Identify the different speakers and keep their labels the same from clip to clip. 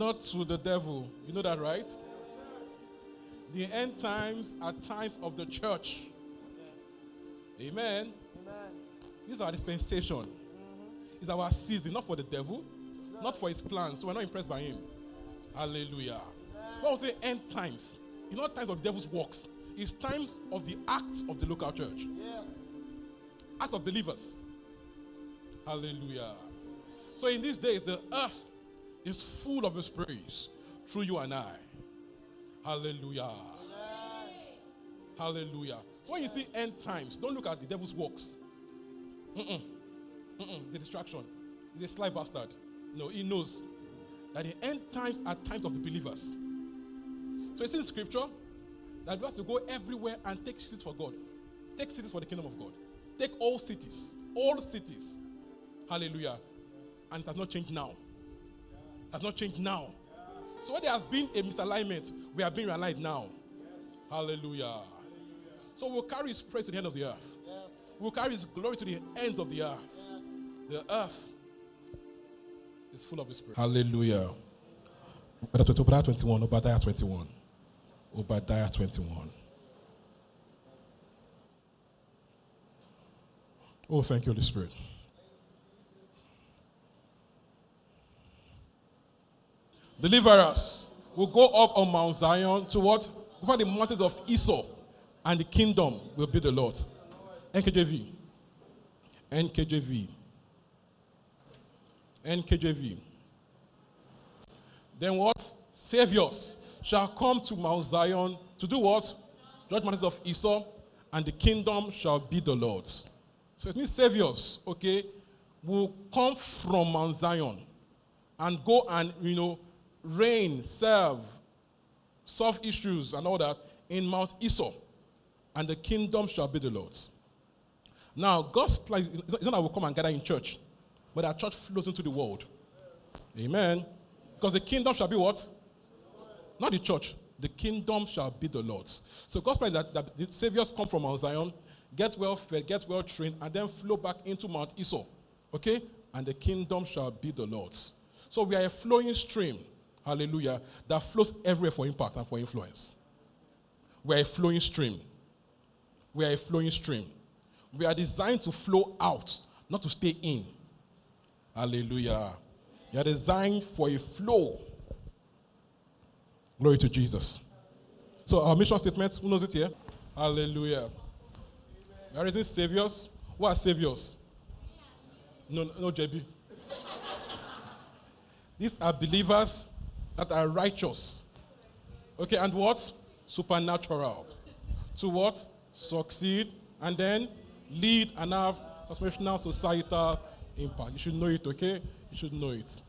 Speaker 1: not to the devil. You know that, right? The end times are times of the church. Amen. These are dispensation. Mm-hmm. It's our season, not for the devil, not for his plans. So we're not impressed by him. Hallelujah. When we say end times, it's not times of the devil's works. It's times of the acts of the local church.
Speaker 2: Yes.
Speaker 1: Acts of believers. Hallelujah. So in these days, the earth is full of his praise through you and I. Hallelujah. Hallelujah. So when you see end times, don't look at the devil's works. Mm-mm. Mm-mm. The distraction. He's a sly bastard. No, he knows that the end times are times of the believers. So it's in scripture that we have to go everywhere and take cities for God. Take cities for the kingdom of God. Take all cities. All cities. Hallelujah. And it has not changed now. Has not changed now. So when there has been a misalignment, we are being realigned now. Hallelujah. So we'll carry his praise to the end of the earth.
Speaker 2: Yes.
Speaker 1: We'll carry his glory to the ends of the earth.
Speaker 2: Yes.
Speaker 1: The earth is full of his spirit. Hallelujah. Obadiah 21, Obadiah 21. Obadiah 21. Oh, thank you, Holy Spirit. Deliver us. We'll go up on Mount Zion to what? Over the mountains of Esau, and the kingdom will be the Lord. NKJV. NKJV. NKJV. Then what? Saviors shall come to Mount Zion to do what? Judge mountains of Esau, and the kingdom shall be the Lord's. So it means saviors, okay, will come from Mount Zion and go and, you know, reign, serve, solve issues and all that in Mount Esau, and the kingdom shall be the Lord's. Now, God's plan is not that we'll come and gather in church, but our church flows into the world. Amen. Because the kingdom shall be what? Not the church. The kingdom shall be the Lord's. So God's plan is that, that the saviors come from Mount Zion, get well fed, get well trained, and then flow back into Mount Esau. Okay? And the kingdom shall be the Lord's. So we are a flowing stream, hallelujah, that flows everywhere for impact and for influence. We are a flowing stream. We are a flowing stream. We are designed to flow out, not to stay in. Hallelujah. You are designed for a flow. Glory to Jesus. So our mission statement, who knows it here? Hallelujah. We are raising saviors. Who are saviors? No, no, JB. These are believers that are righteous. Okay, and what? Supernatural. To what? Succeed and then lead and have transformational societal impact. You should know it, okay? You should know it.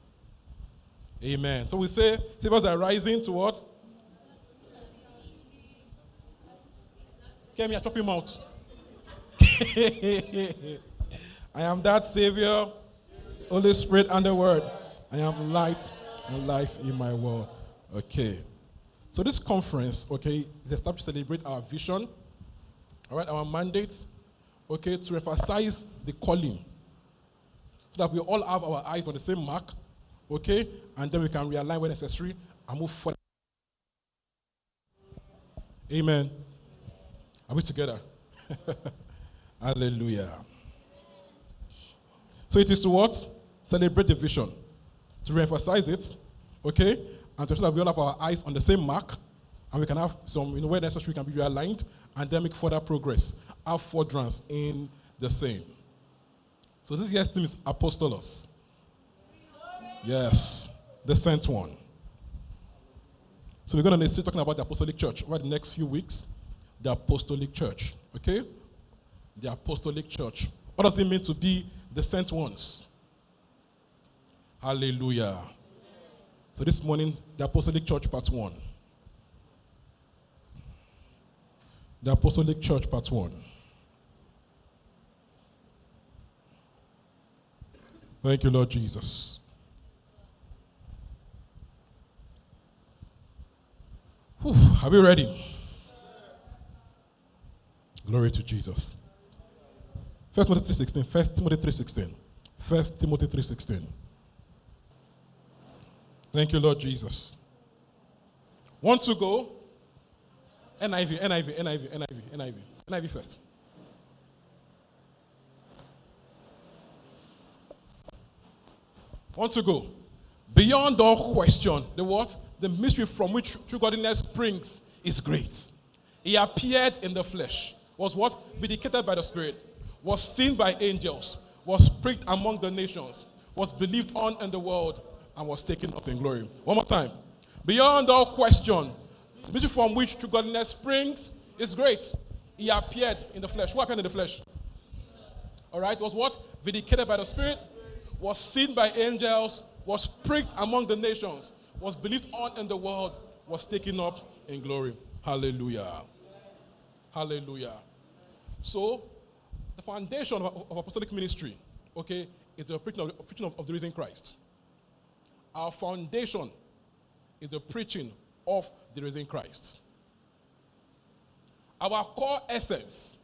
Speaker 1: Amen. So we say saviors are rising to what? Came I chop him out. I am that Savior, Holy Spirit, and the Word. I am light and life in my world. Okay. So this conference, okay, is established to celebrate our vision, all right, our mandate, okay, to emphasize the calling, so that we all have our eyes on the same mark, okay, and then we can realign when necessary and move forward. Amen. Are we together? Hallelujah. So it is to what? Celebrate the vision. To re-emphasize it, okay? And to ensure that we all have our eyes on the same mark and we can have some, you know, where necessary, we can be realigned and then make further progress. Have furtherance in the same. So this year's theme is Apostolos. Yes, the sent one. So we're going to start talking about the apostolic church over the next few weeks. The apostolic church, okay? The apostolic church. What does it mean to be the sent ones? Hallelujah. So this morning, the Apostolic Church Part 1. The Apostolic Church Part 1. Thank you, Lord Jesus. Whew, are we ready? Glory to Jesus. First Timothy 3.16. First Timothy 3.16. First Timothy 3.16. Thank you, Lord Jesus. Want to go? NIV, NIV, NIV, NIV, NIV. NIV first. Want to go? Beyond all question, the what? The mystery from which true godliness springs is great. He appeared in the flesh, was what? Vindicated by the Spirit, was seen by angels, was preached among the nations, was believed on in the world, and was taken up in glory. One more time. Beyond all question, the mystery from which true godliness springs is great. He appeared in the flesh. What happened in the flesh? All right, was what? Vindicated by the Spirit, was seen by angels, was preached among the nations, was believed on in the world, was taken up in glory. Hallelujah. Hallelujah. So, the foundation of, of apostolic ministry, okay, is the preaching, preaching of, of the risen Christ. Our foundation is the preaching of the risen Christ. Our core essence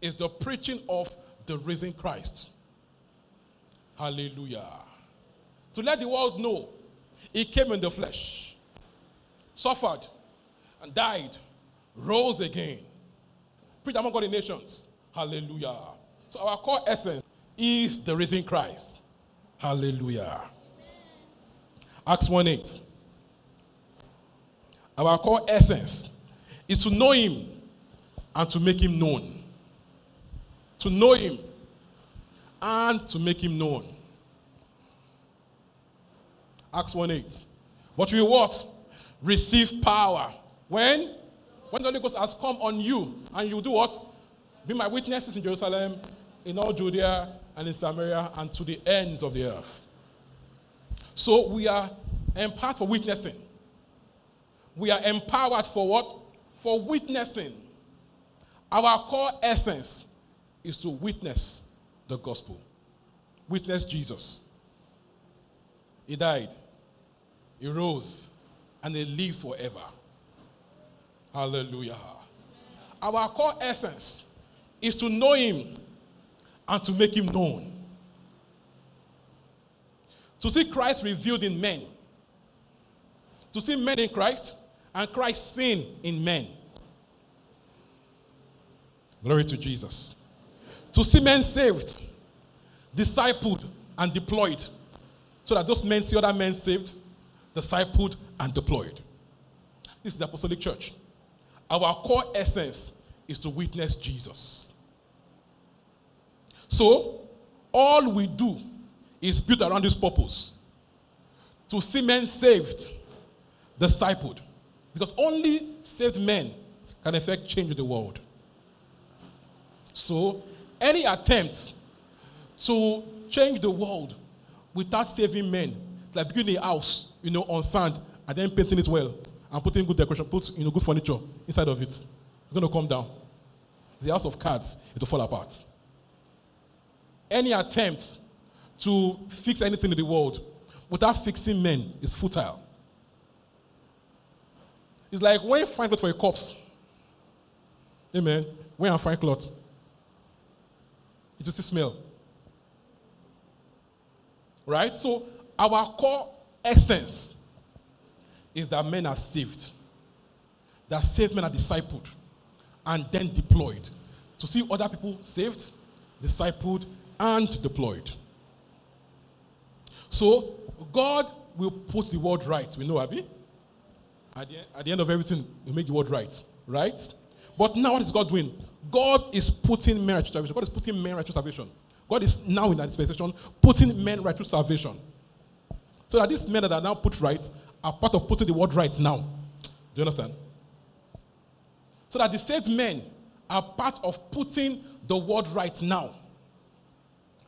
Speaker 1: is the preaching of the risen Christ. Hallelujah. To let the world know he came in the flesh, suffered, and died, rose again, preached among all the nations. Hallelujah. So our core essence is the risen Christ. Hallelujah. Acts 1 8. Our core essence is to know him and to make him known. To know him and to make him known. Acts 1 8. But we what? Receive power. When? When the Holy Ghost has come on you, and you do what? Be my witnesses in Jerusalem, in all Judea, and in Samaria, and to the ends of the earth. So we are empowered for witnessing. We are empowered for what? For witnessing. Our core essence is to witness the gospel, witness Jesus. He died, he rose, and he lives forever. Hallelujah. Our core essence is to know him and to make him known. To see Christ revealed in men. To see men in Christ and Christ seen in men. Glory to Jesus. To see men saved, discipled, and deployed. So that those men see other men saved, discipled, and deployed. This is the Apostolic Church. Our core essence is to witness Jesus. So, all we do is built around this purpose to see men saved, discipled. Because only saved men can effect change in the world. So, any attempt to change the world without saving men, like building a house, you know, on sand and then painting it well and putting good decoration, put you know good furniture inside of it, it's going to come down. The house of cards, it will fall apart. Any attempt to fix anything in the world without fixing men is futile. It's like when you find clothes for a corpse. Amen. I find clothes, it just smell. Right? So our core essence is that men are saved. That saved men are discipled and then deployed. To see other people saved, discipled, and deployed. So God will put the world right. We know, Abby. At the, at the end of everything, we make the world right. Right? But now what is God doing? God is putting men right to salvation. God is putting men right to salvation. God is now in that dispensation putting men right to salvation. So that these men that are now put right are part of putting the world right now. Do you understand? So that the saved men are part of putting the world right now.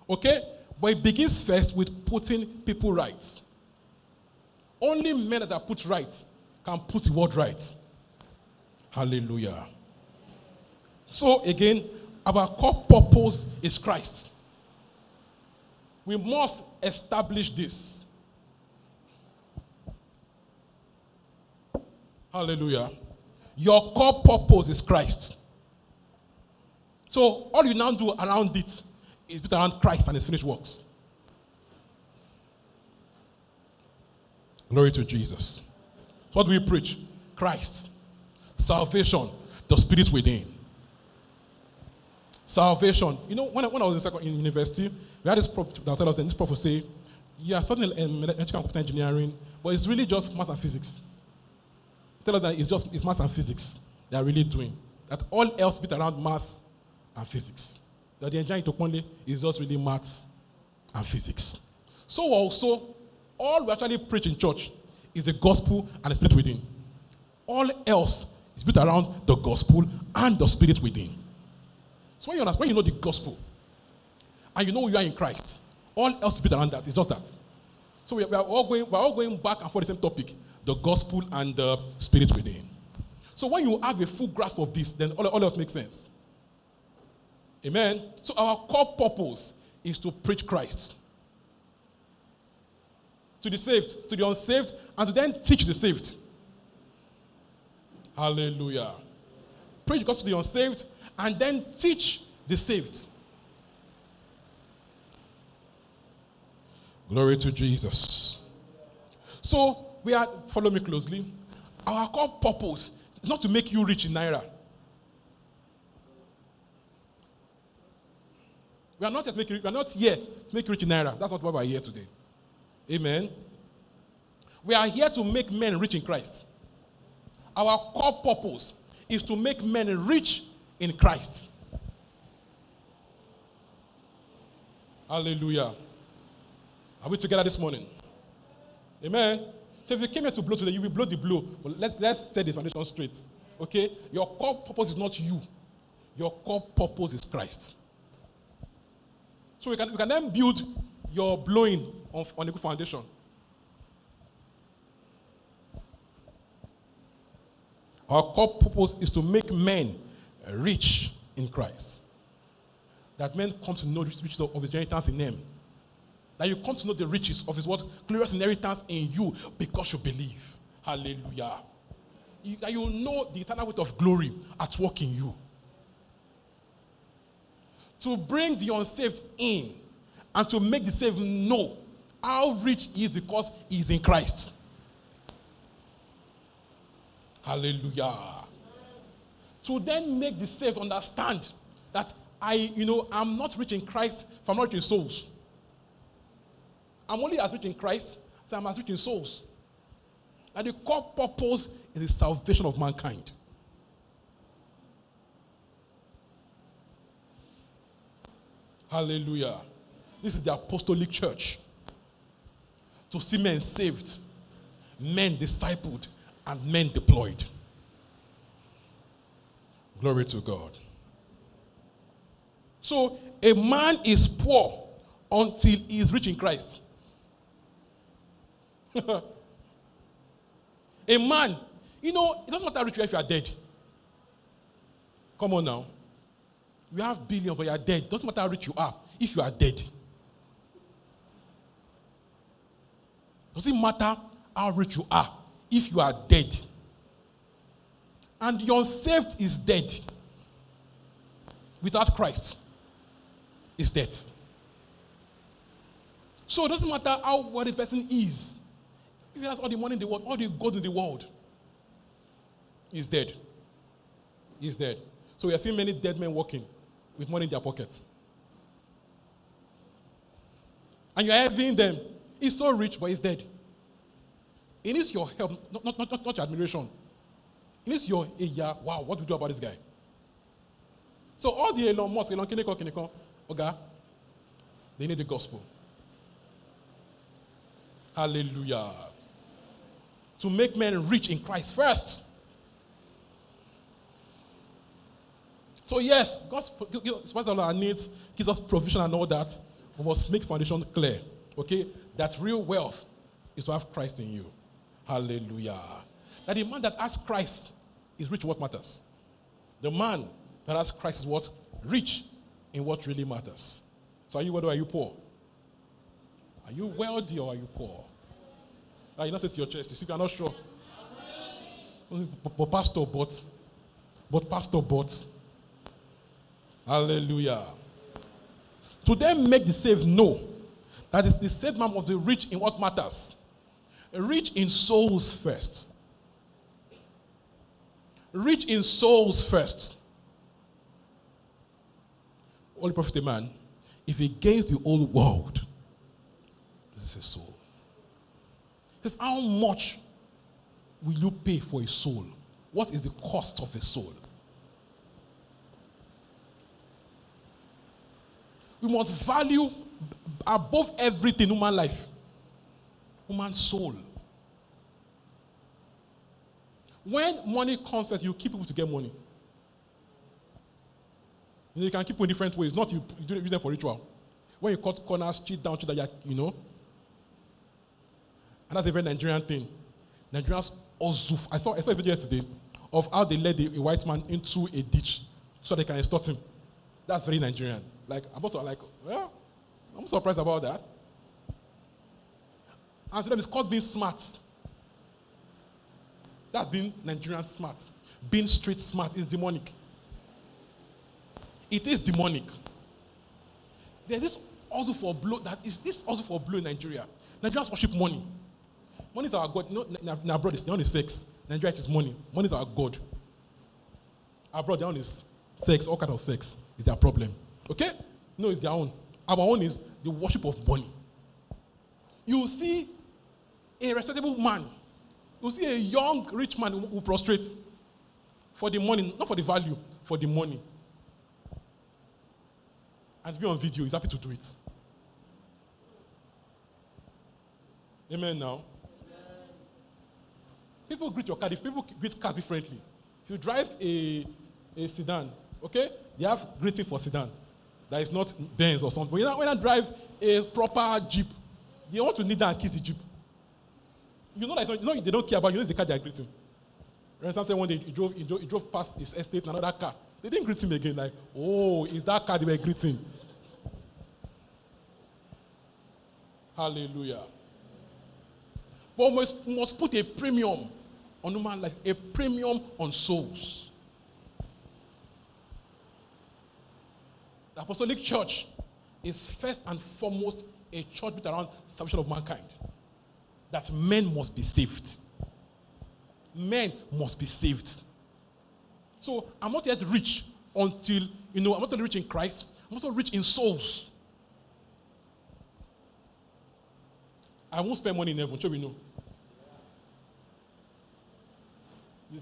Speaker 1: Okay? But it begins first with putting people right. Only men that are put right can put the world right. Hallelujah. So, again, our core purpose is Christ. We must establish this. Hallelujah. Your core purpose is Christ. So, all you now do around it is built around Christ and his finished works. Glory to Jesus. What do we preach? Christ. Salvation, the spirit within. Salvation. You know, when I, when I was in, second, in university, we had this prof that tell us that this prof would say, you are studying um, electrical computer engineering, but it's really just math and physics. Tell us that it's just it's math and physics they are really doing. That all else bit around math and physics. That the engineering to is just really maths and physics. So also, all we actually preach in church is the gospel and the spirit within. All else is built around the gospel and the spirit within. So when you when you know the gospel and you know you are in Christ, all else is built around that. It's just that. So we are, we are all going, we're all going back and forth the same topic, the gospel and the spirit within. So when you have a full grasp of this, then all, all else makes sense. Amen. So our core purpose is to preach Christ to the saved, to the unsaved, and to then teach the saved. Hallelujah. Preach the gospel to the unsaved, and then teach the saved. Glory to Jesus. So, we are, follow me closely. Our core purpose is not to make you rich in Naira. We are not yet making, we are not here to make rich in Naira. That's not why we're here today. Amen. We are here to make men rich in Christ. Our core purpose is to make men rich in Christ. Hallelujah. Are we together this morning? Amen. So if you came here to blow today, you will blow the blow. But let's, let's set this foundation straight. Okay? Your core purpose is not you. Your core purpose is Christ. So we can, we can then build your blowing on, on a good foundation. Our core purpose is to make men rich in Christ. That men come to know the riches of his inheritance in him. That you come to know the riches of his what glorious inheritance in you because you believe. Hallelujah. You, that you know the eternal weight of glory at work in you. To bring the unsaved in and to make the saved know how rich he is because he is in Christ. Hallelujah. To then make the saved understand that I, you know, I'm not rich in Christ, if I'm not rich in souls. I'm only as rich in Christ as I'm as rich in souls. And the core purpose is the salvation of mankind. Hallelujah. This is the apostolic church. To see men saved, men discipled, and men deployed. Glory to God. So, a man is poor until he is rich in Christ. a man, you know, it doesn't matter rich if you are dead. Come on now. You have billions, but you are dead. Doesn't matter how rich you are if you are dead. Does it matter how rich you are if you are dead? And your saved is dead. Without Christ, is dead. So it doesn't matter how what a person is. If he has all the money in the world, all the gold in the world, he's dead. He's dead. So we are seeing many dead men walking with money in their pockets. And you're envying them. He's so rich, but he's dead. He needs your help, not, not, not, not your admiration. He needs your, yeah, wow, what do we do about this guy? So all the Elon Musk, Elon Kineko, Kineko, okay, they need the gospel. Hallelujah. To make men rich in Christ first. So yes, God's all our needs, gives us provision and all that. We must make foundation clear. Okay? That real wealth is to have Christ in you. Hallelujah. That the man that has Christ is rich what matters. The man that has Christ is what? Rich in what really matters. So are you wealthy or are you poor? Are you wealthy or are you poor? Now you not say to your chest, you see, I'm not sure. But, but pastor, but, but pastor, but. Hallelujah. To them make the saved know that is the saved man must be rich in what matters. Rich in souls first. Rich in souls first. Profit a man if he gains the whole world. This is soul. This how much will you pay for a soul? What is the cost of a soul? We must value above everything human life, human soul. When money comes you keep people to get money. You, can keep in different ways, not you, you do use them for ritual. When you cut corners, cheat down, cheat that, you know. And that's a very Nigerian thing. Nigerians also, I saw, I saw a video yesterday of how they led a, a white man into a ditch so they can extort him. That's very Nigerian. Like, I'm also like, well, I'm surprised about that. And to them, it's called being smart. That's being Nigerian smart. Being street smart is demonic. It is demonic. There's this also for blow that is this also for blow in Nigeria. Nigerians worship money. Money is our God. No, in abroad, it's not only sex. Nigeria is money. Money is our God. Abroad, their own is sex, all kind of sex is their problem. Okay? No, it's their own. Our own is the worship of money. You see a respectable man, you see a young rich man who, prostrates for the money, not for the value, for the money. And to be on video, he's happy to do it. Amen now. People greet your car. If people greet cars differently, if you drive a, a sedan, okay, they have greeting for sedan. That is not Benz or something. When you, when I drive a proper Jeep, they want to kneel down and kiss the Jeep. You know that not, you know they don't care about you. Know it's the car they are greeting. Something one day he drove, he drove, he drove past his estate, another car. They didn't greet him again. Like, oh, is that car they were greeting? Hallelujah. But we must, must put a premium on human life, a premium on souls. The Apostolic Church is first and foremost a church built around salvation of mankind. That men must be saved. Men must be saved. So I'm not yet rich until, you know, I'm not only rich in Christ, I'm also rich in souls. I won't spend money in heaven, sure we know.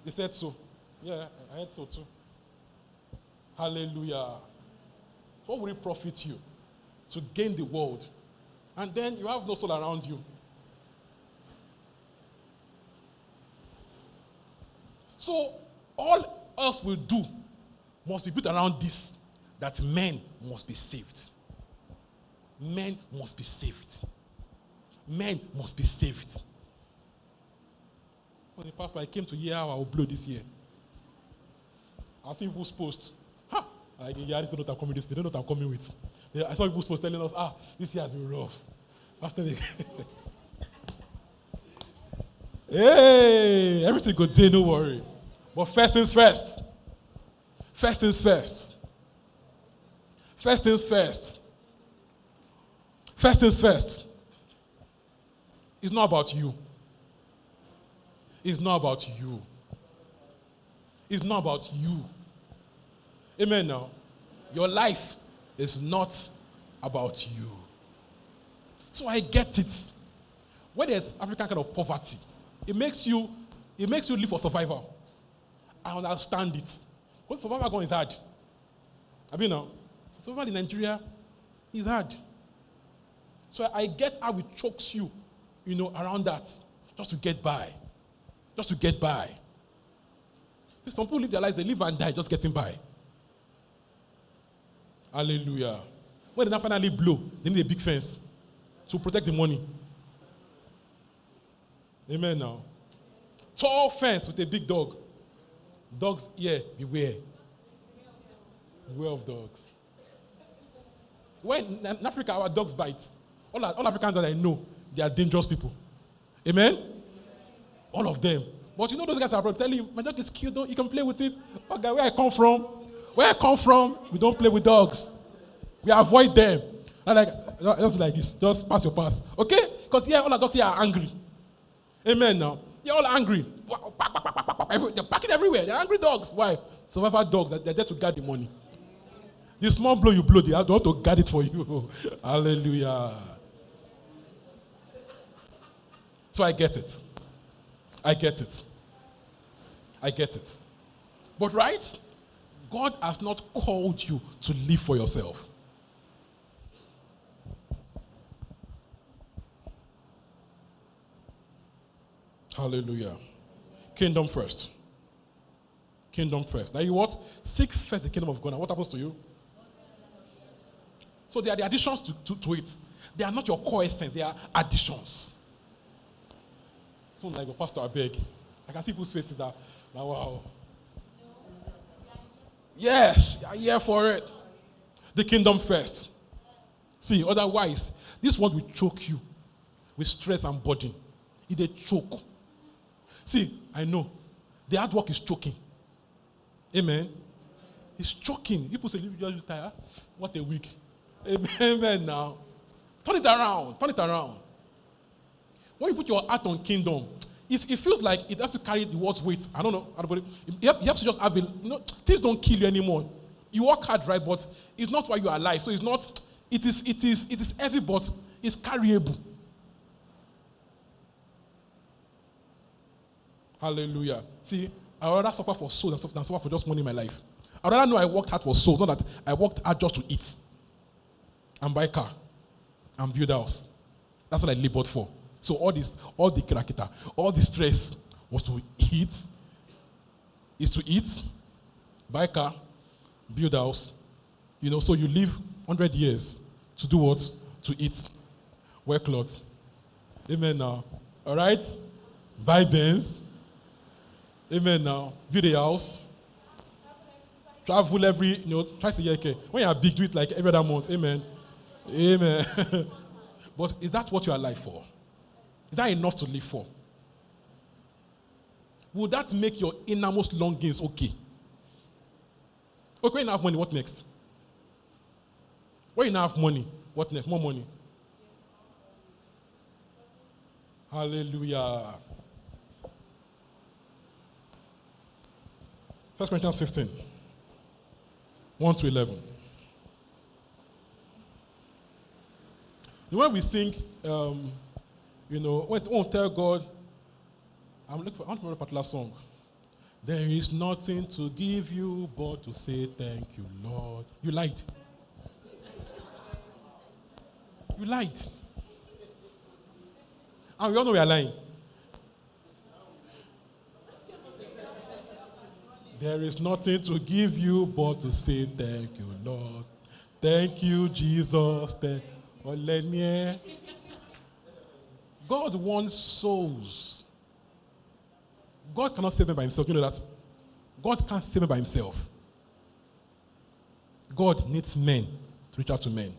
Speaker 1: They said so. Yeah, I heard so too. Hallelujah. What will it profit you to gain the world? And then you have no soul around you. So, all else will do must be built around this that men must be saved. Men must be saved. Men must be saved. When the pastor, I came to hear how I will blow this year. I see people's posts. Like, I don't know what I'm coming this. They don't know what I'm coming with. I saw people's posts telling us, ah, this year has been rough. Pastor, hey, everything good day, no worry. But first things first. First things first. First things first. First things first. It's not about you. It's not about you. It's not about you. Amen now. Your life is not about you. So I get it. When there's African kind of poverty, it makes you it makes you live for survival. I understand it. Because survival going is hard. I mean now, survival in Nigeria is hard. So I get how it chokes you, you know, around that, just to get by just to get by. Some people live their lives, they live and die just getting by. Hallelujah. When now finally blow, they need a big fence to protect the money. Amen now. Tall fence with a big dog. Dogs, yeah, beware. Beware of dogs. When in Africa, our dogs bite. All, all Africans that I know, they are dangerous people. Amen? All of them. But you know those guys are probably telling you, my dog is cute, don't you can play with it. Oh, okay, where I come from, where I come from, we don't play with dogs. We avoid them. And like just like this, just pass your pass. Okay? Because here all the dogs here are angry. Amen now. They're all angry. They're packing everywhere. They're angry dogs. Why? Survivor dogs, that they're there to guard the money. The small blow you blow, they have to guard it for you. Hallelujah. So I get it. I get it. I get it. But right? God has not called you to live for yourself. Hallelujah. Kingdom first. Kingdom first. Now you what? Seek first the kingdom of God. And what happens to you? So they are the additions to, to, to it. They are not your core essence, they are additions. Don't like a pastor, I beg. I can see people's faces that, now, wow. Yes, I'm here for it. The kingdom first. See, otherwise, this one will choke you with stress and burden. It will choke. See, I know the hard work is choking. Amen. It's choking. People say, you just tired. What a week. Amen. Now, turn it around. Turn it around. When you put your heart on kingdom, it, it feels like it has to carry the world's weight. I don't know. It has to just have a, you know, things don't kill you anymore. You work hard, right? But it's not why you are alive. So it's not, it is, it is, it is heavy, but it's carryable. Hallelujah. See, I rather suffer for soul than suffer, for just money in my life. I rather know I worked hard for soul, not that I worked hard just to eat and buy car and build a house. That's what I labored for. So all this, all the kirakita, all the stress was to eat, is to eat, buy car, build house. You know, so you live 100 years to do what? To eat, wear clothes. Amen now. All right? Buy Benz, Amen now. Build a house. Travel every, you know, twice a year. Okay. When you're big, do it like every other month. Amen. Amen. but is that what you are alive for? Is that enough to live for? Will that make your innermost longings okay? Okay, when you have money, what next? When you have money, what next? More money. Hallelujah. 1 Corinthians 15, 1 to 11. When we sing, um, you know, when tell God, I'm looking for, I want to remember a particular song. There is nothing to give you but to say thank you, Lord. You lied. You lied. And we all know we are lying. There is nothing to give you but to say thank you, Lord. Thank you, Jesus. Thank God wants souls. God cannot save them by himself. You know that? God can't save them by himself. God needs men to reach out to men.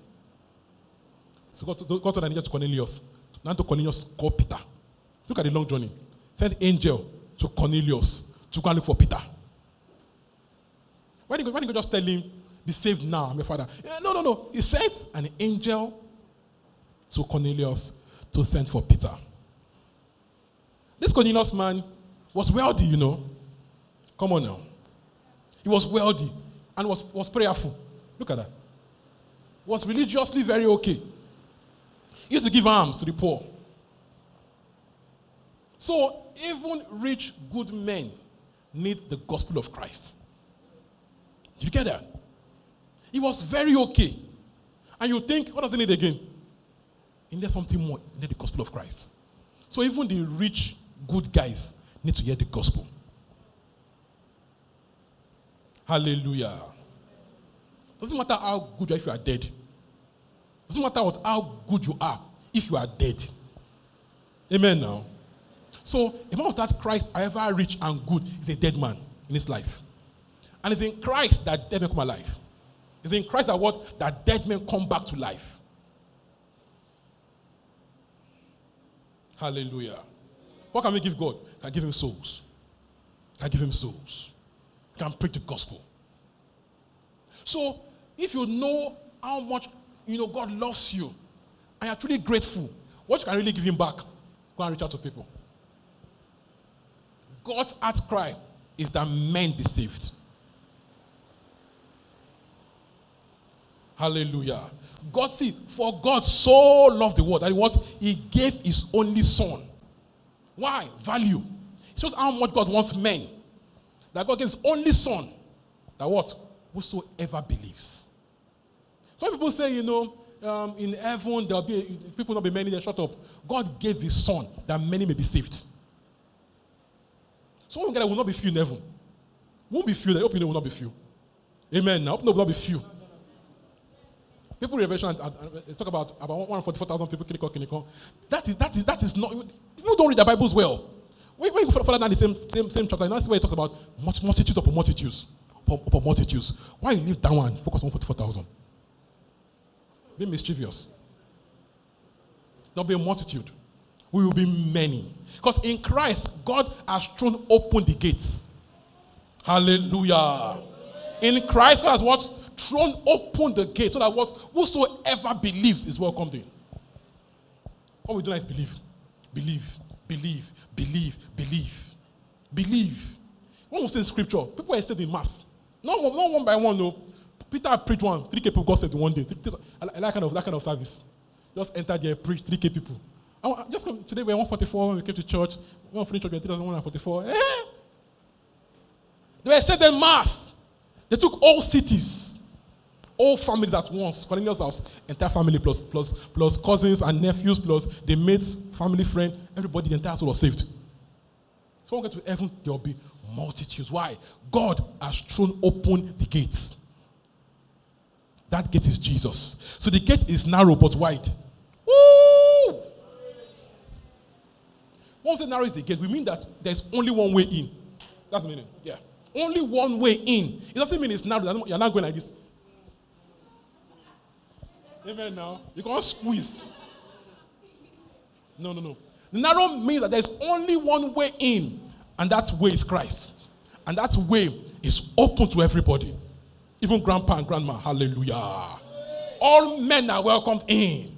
Speaker 1: So God, God told angel to Cornelius. Now to Cornelius, call Peter. Look at the long journey. Send angel to Cornelius to go and look for Peter. Why didn't, you, just tell him, be saved now, my father? Eh, no, no, no. He sent an angel to Cornelius to send for Peter. This Cornelius man was wealthy, you know. Come on now. He was wealthy and was, was prayerful. Look at that. Was religiously very okay. He used to give alms to the poor. So even rich, good men need the gospel of Christ. You get that? He was very okay. And you think, what does he need again? He needs something more. Needs the gospel of Christ. So even the rich, good guys need to hear the gospel. Hallelujah. Doesn't matter how good you are if you are dead. Doesn't matter what, how good you are if you are dead. Amen now. So, a man without Christ, however rich and good, is a dead man in his life. And it's in Christ that dead men come alive. It's in Christ that what? That dead men come back to life. Hallelujah. What can we give God? Can give him souls. Can give him souls. Can preach the gospel. So, if you know how much you know God loves you, and you're truly grateful, what you can really give him back? Go and reach out to people. God's heart cry is that men be saved. Hallelujah. God see, for God so loved the world that what he gave his only son. Why? Value. It shows how much God wants men. That God gives his only son. That what? Whosoever believes. Some people say, you know, um, in heaven there'll be people not be many, they shut up. God gave his son that many may be saved. So one will not be few in heaven. Won't be few, I hope you know will not be few. Amen. I hope will not be few. People Revelation uh, uh, and, talk about about 144,000 people kinikon kinikon. That is that is that is not people don't read the Bibles well. When, when you go further down the same same same chapter, you know, see where he talks about multitudes upon multitudes upon, multitudes. Why you leave that one? Focus on 144,000. Be mischievous. There'll be a multitude. We will be many. Because in Christ, God has thrown open the gates. Hallelujah. In Christ, God has what? Thrown open the gate so that what whosoever believes is welcomed in. All we do now is believe, believe, believe, believe, believe, believe. When we say scripture, people are saved in mass. Not one, not one by one, no. Peter preached one, 3K people got saved one day. I like kind of, that kind of service. Just enter there, preach, 3K people. I, just come, today we're 144 when we came to church. We finished church, we were 144. Eh? They were saved in mass. They took all cities all families at once. Cornelius' house, entire family plus plus plus cousins and nephews plus the mates, family friend, everybody, the entire soul was saved. So when we get to heaven, there will be multitudes. Why? God has thrown open the gates. That gate is Jesus. So the gate is narrow but wide. Woo! It narrow is the gate, we mean that there's only one way in. That's the meaning. Yeah. Only one way in. It doesn't mean it's narrow. You're not going like this. Amen now. You can't squeeze. No, no, no. The narrow means that there's only one way in, and that way is Christ. And that way is open to everybody. Even grandpa and grandma. Hallelujah. All men are welcomed in.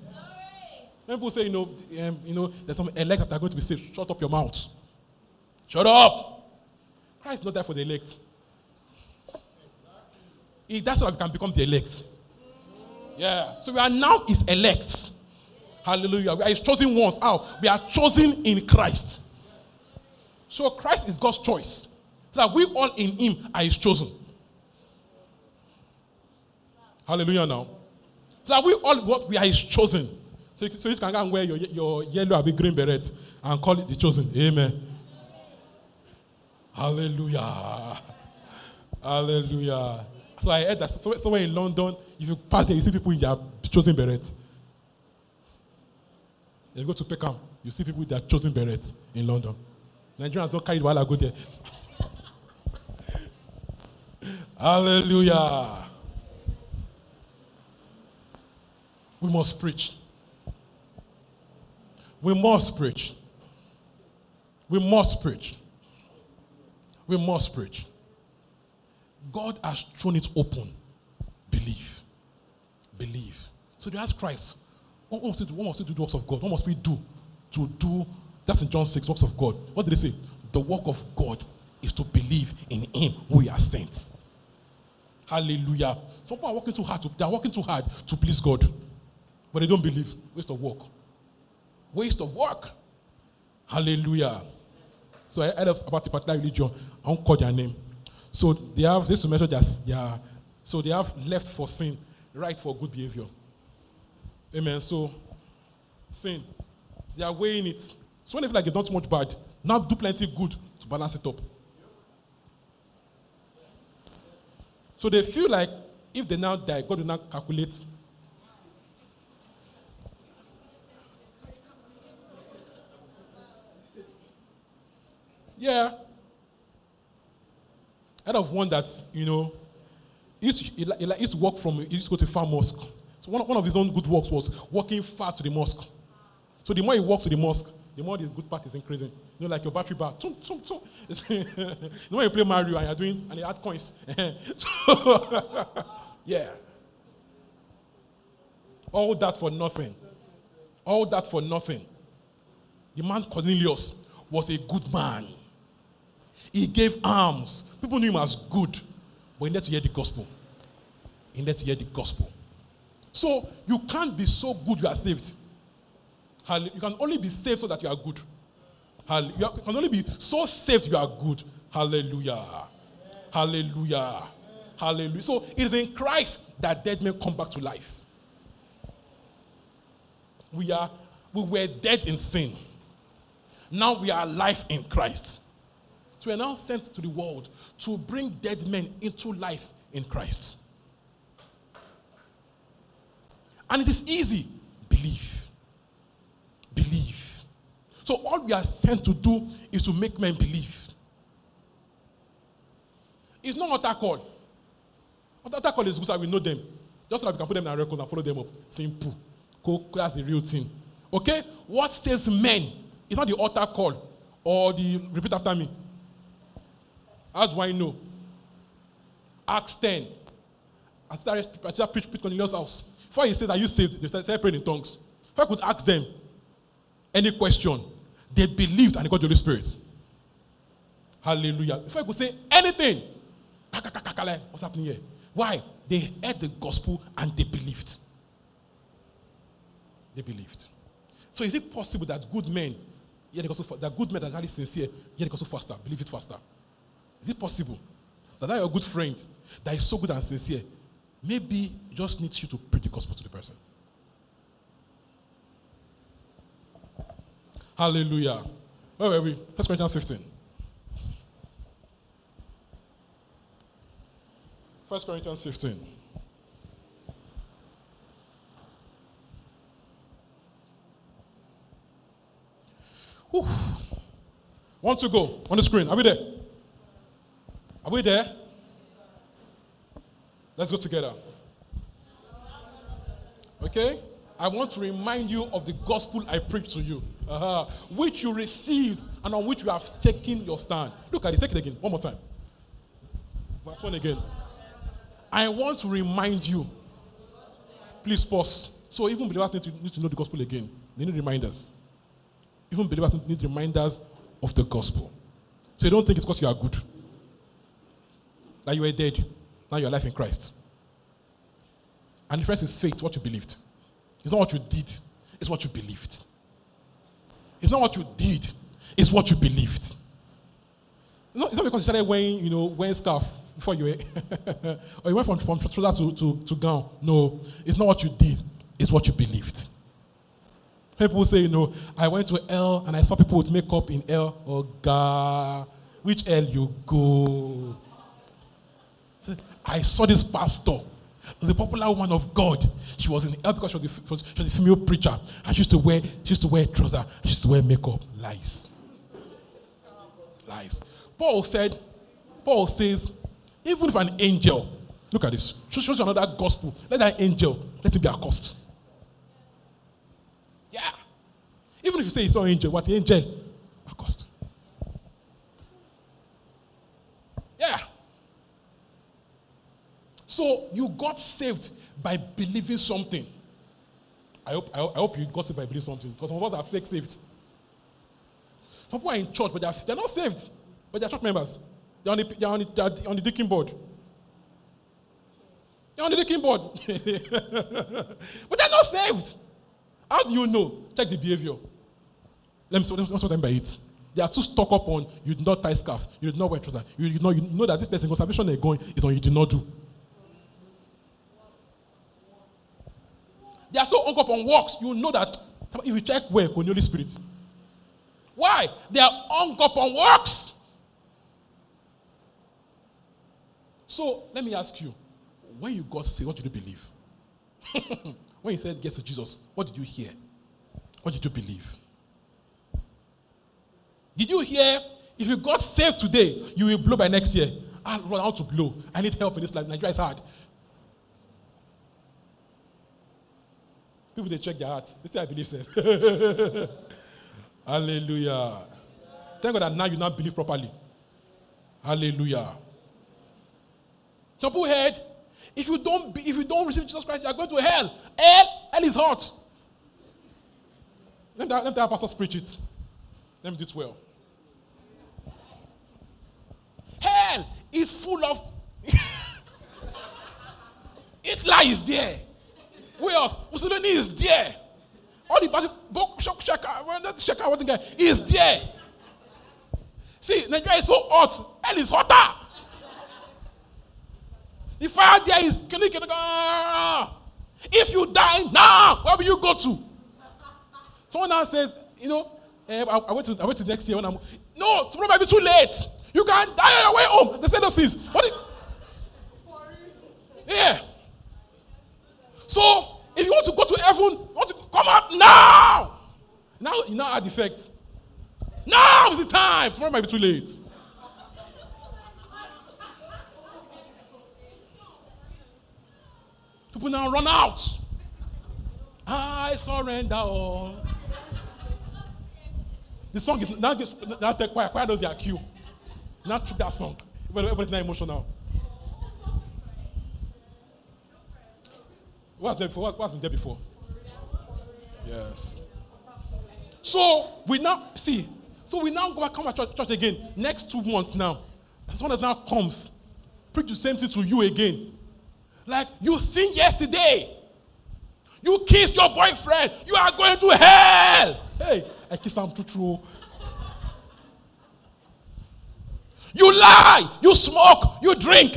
Speaker 1: People say, you know, um, you know, there's some elect that are going to be saved. Shut up your mouth. Shut up. Christ is not there for the elect. He, that's why we can become the elect. Yeah. So we are now his elect. Hallelujah. We are his chosen ones. How? We are chosen in Christ. So Christ is God's choice. So that we all in him are his chosen. Hallelujah now. So that we all what we are his chosen. So, so you can go and wear your, your yellow or green beret and call it the chosen. Amen. Hallelujah. Hallelujah. So I heard that somewhere in London, if you pass there, you see people in their chosen beret. You go to Peckham, you see people with their chosen beret in London. Nigerians don't carry it while I go there. Hallelujah. We must preach. We must preach. We must preach. We must preach. God has thrown it open. Believe. Believe. So they ask Christ, what must we do? What must we do the works of God? What must we do to do that's in John 6, works of God? What did they say? The work of God is to believe in him who he has sent. Hallelujah. Some people are working too hard to, they are working too hard to please God. But they don't believe. Waste of work. Waste of work. Hallelujah. So I heard about a particular religion. I won't call their name. So they have this to measure their, their so they have left for sin, right for good behavior. Amen. So sin, they are weighing it. So when they feel like they've done too much bad, now do plenty good to balance it up. So they feel like if they now die, God will now calculate. Yeah. Had of one that, you know, he used to, he, he used to work from, he used to go to far mosque. So one, one of his own good works was walking far to the mosque. So the more he walks to the mosque, the more the good part is increasing. You know, like your battery bar. Tum, tum, tum. You know when you play Mario and you're doing, and you add coins. so, yeah. All that for nothing. All that for nothing. The man Cornelius was a good man. He gave alms. People knew him as good, but he needed to hear the gospel. He needed to hear the gospel. So you can't be so good you are saved. You can only be saved so that you are good. You you can only be so saved you are good. Hallelujah. Hallelujah. Hallelujah. So it is in Christ that dead men come back to life. We are we were dead in sin. Now we are alive in Christ. We are now sent to the world to bring dead men into life in Christ. And it is easy. Believe. Believe. So all we are sent to do is to make men believe. It's not altar call. Altar call is good so we know them. Just so that we can put them in our records and follow them up. Simple. That's the real thing. Okay? What saves men is not the altar call or the repeat after me. How do I know? Acts 10. After I I preach, preach Cornelius' house. Before he says, Are you saved? They started praying in tongues. If I could ask them any question, they believed and they got the Holy Spirit. Hallelujah. If I could say anything, what's happening here? Why? They heard the gospel and they believed. They believed. So is it possible that good men, hear the gospel, fa- that good men that are really sincere, hear the gospel faster, believe it faster? Is it possible that that your good friend that is so good and sincere, maybe just needs you to preach the gospel to the person? Hallelujah. Where were we? First Corinthians 15. First Corinthians 15. Whew. One to go on the screen. Are we there? Are we there? Let's go together. Okay? I want to remind you of the gospel I preached to you, uh-huh, which you received and on which you have taken your stand. Look at it, take it again, one more time. Verse 1 again. I want to remind you. Please pause. So even believers need to, need to know the gospel again. They need reminders. Even believers need reminders of the gospel. So you don't think it's because you are good. That you were dead. Now you're alive in Christ. And the difference is faith, what you believed. It's not what you did, it's what you believed. It's not what you did, it's what you believed. Not, it's not because you started wearing, you know, wearing scarf before you were, or you went from, from shoulder to, to, to gown. No, it's not what you did, it's what you believed. People say, you know, I went to L and I saw people with makeup in L. Oh, God, which L you go? I saw this pastor. Was a popular woman of God. She was in L because she was, a, she was- a female preacher. And she used to wear, she used to wear trousers. She used to wear makeup. Lies. Lies. Paul said, Paul says, even if an angel, look at this, shows you another gospel, let that angel, let him be accursed. Yeah. Even if you say it's not angel, what angel? Accursed. Yeah. So you got saved by believing something. I hope, I hope, I hope you got saved by believing something. Because some of us are fake saved. Some people are in church, but they're, they're not saved. But they're church members. They're on the, they're on the, they're on the deacon board. They're on the deacon board. but they're not saved. How do you know? Check the behavior. Let me, let me, let me by it. They are too stuck up on you did not tie scarf, you did not wear trousers. You, you know, you know that this person, because salvation they're going is on you did not do. They are so hung up on works, you know that if you check where, the Holy Spirit. Why? They are hung up on works. So let me ask you, when you got saved, what did you believe? when you said yes to Jesus, what did you hear? What did you believe? Did you hear If you got saved today, you will blow by next year. I'll run out to blow. I need help in this life. Nigeria is hard. People they check their hearts. They say I believe self. Hallelujah. Thank God that now you now believe properly. Hallelujah. Some people heard, if you don't be, if you don't receive Jesus Christ, you are going to hell. Hell, hell is hot. Let me, let me pastors preach it. Let me do it well. Hell is full of Hitler is there. Where else? Mussolini is there. All the bad Shaka, what the guy is there. See, Nigeria is so hot. Hell is hotter. The fire there is. If you die now, where will you go to? Someone now says, you know, eh, I, I, went to I went to next year when I'm. No, tomorrow might be too late. You can die on your way home. They say those things. What? yeah. So if you want to go to heaven, you want to come out now. Now you now add effect. Now is the time. Tomorrow might be too late. People now run out. I surrender all. The song is now now take choir. Choir does their cue. Now took that song. But everybody's not emotional. What's there before? What's been there before? Yes. So we now see. So we now go back come to church, church again next two months now. Someone now comes, preach the same thing to you again. Like you sinned yesterday. You kissed your boyfriend. You are going to hell. Hey, I kiss him too true. You lie. You smoke. You drink.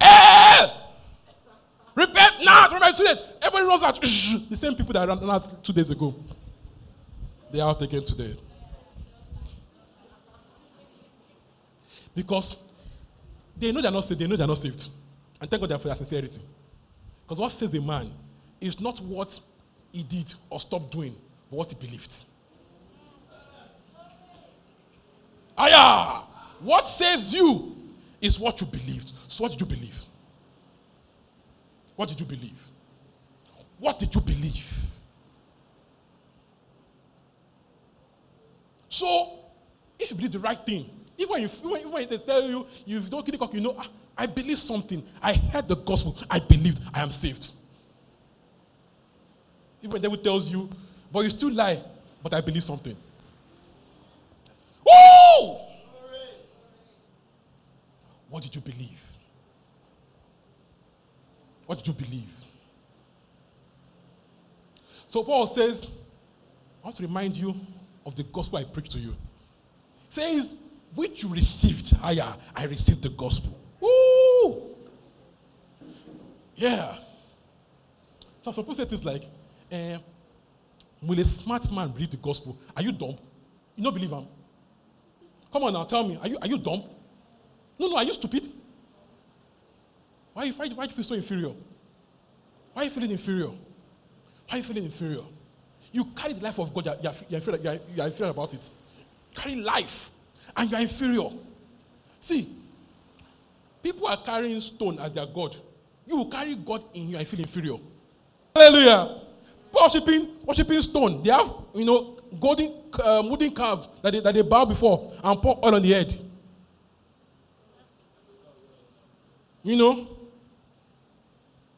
Speaker 1: Hell. Repent now. Remember today. Everybody runs out. The same people that ran out two days ago. They are out again today. Because they know they're not saved. They know they're not saved. And thank God for their sincerity. Because what says a man is not what he did or stopped doing, but what he believed. Aya! What saves you is what you believed. So, what did you believe? What did you believe? What did you believe? So, if you believe the right thing, even you, even when they tell you you don't kill the cock, you know, ah, I believe something. I heard the gospel. I believed. I am saved. Even when the devil tells you, but you still lie, but I believe something. Woo! What did you believe? What did you believe? So Paul says, I want to remind you of the gospel I preached to you. says, which you received higher, I received the gospel. Woo! Yeah. So suppose it is like, uh, will a smart man believe the gospel? Are you dumb? You don't believe him? Come on now, tell me, are you, are you dumb? No, no, are you stupid? Why, why, why do you feel so inferior? Why are you feeling inferior? Why are you feeling inferior? You carry the life of God, you're, you're, inferior, you're, you're inferior about it. carry life, and you're inferior. See, people are carrying stone as their God. You will carry God in you and feel inferior. Hallelujah. Worshipping, worshipping stone. They have, you know, golden um, wooden calves that they, that they bow before and pour oil on the head. You know,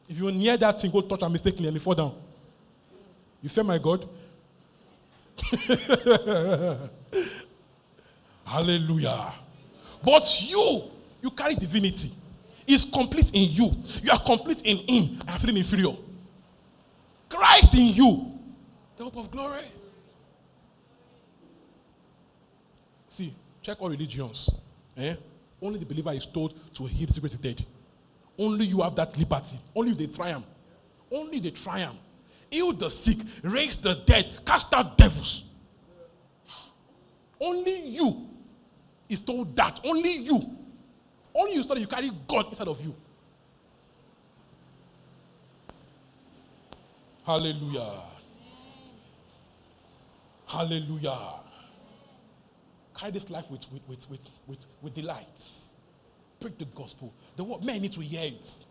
Speaker 1: if you're near that go touch and mistakenly and you fall down. You fear my God? Hallelujah. But you, you carry divinity. It's complete in you. You are complete in Him. Am feeling inferior. Christ in you, the hope of glory. See, check all religions. Eh? Only the believer is told to heal the secret dead. Only you have that liberty. Only they triumph. Only they triumph. Heal the sick, raise the dead, cast out devils. Only you is told that. Only you. Only you study, you carry God inside of you. Hallelujah. Hallelujah. carry this life with, with, with, with, with, with delight. Preach the gospel. The word, men need to hear it.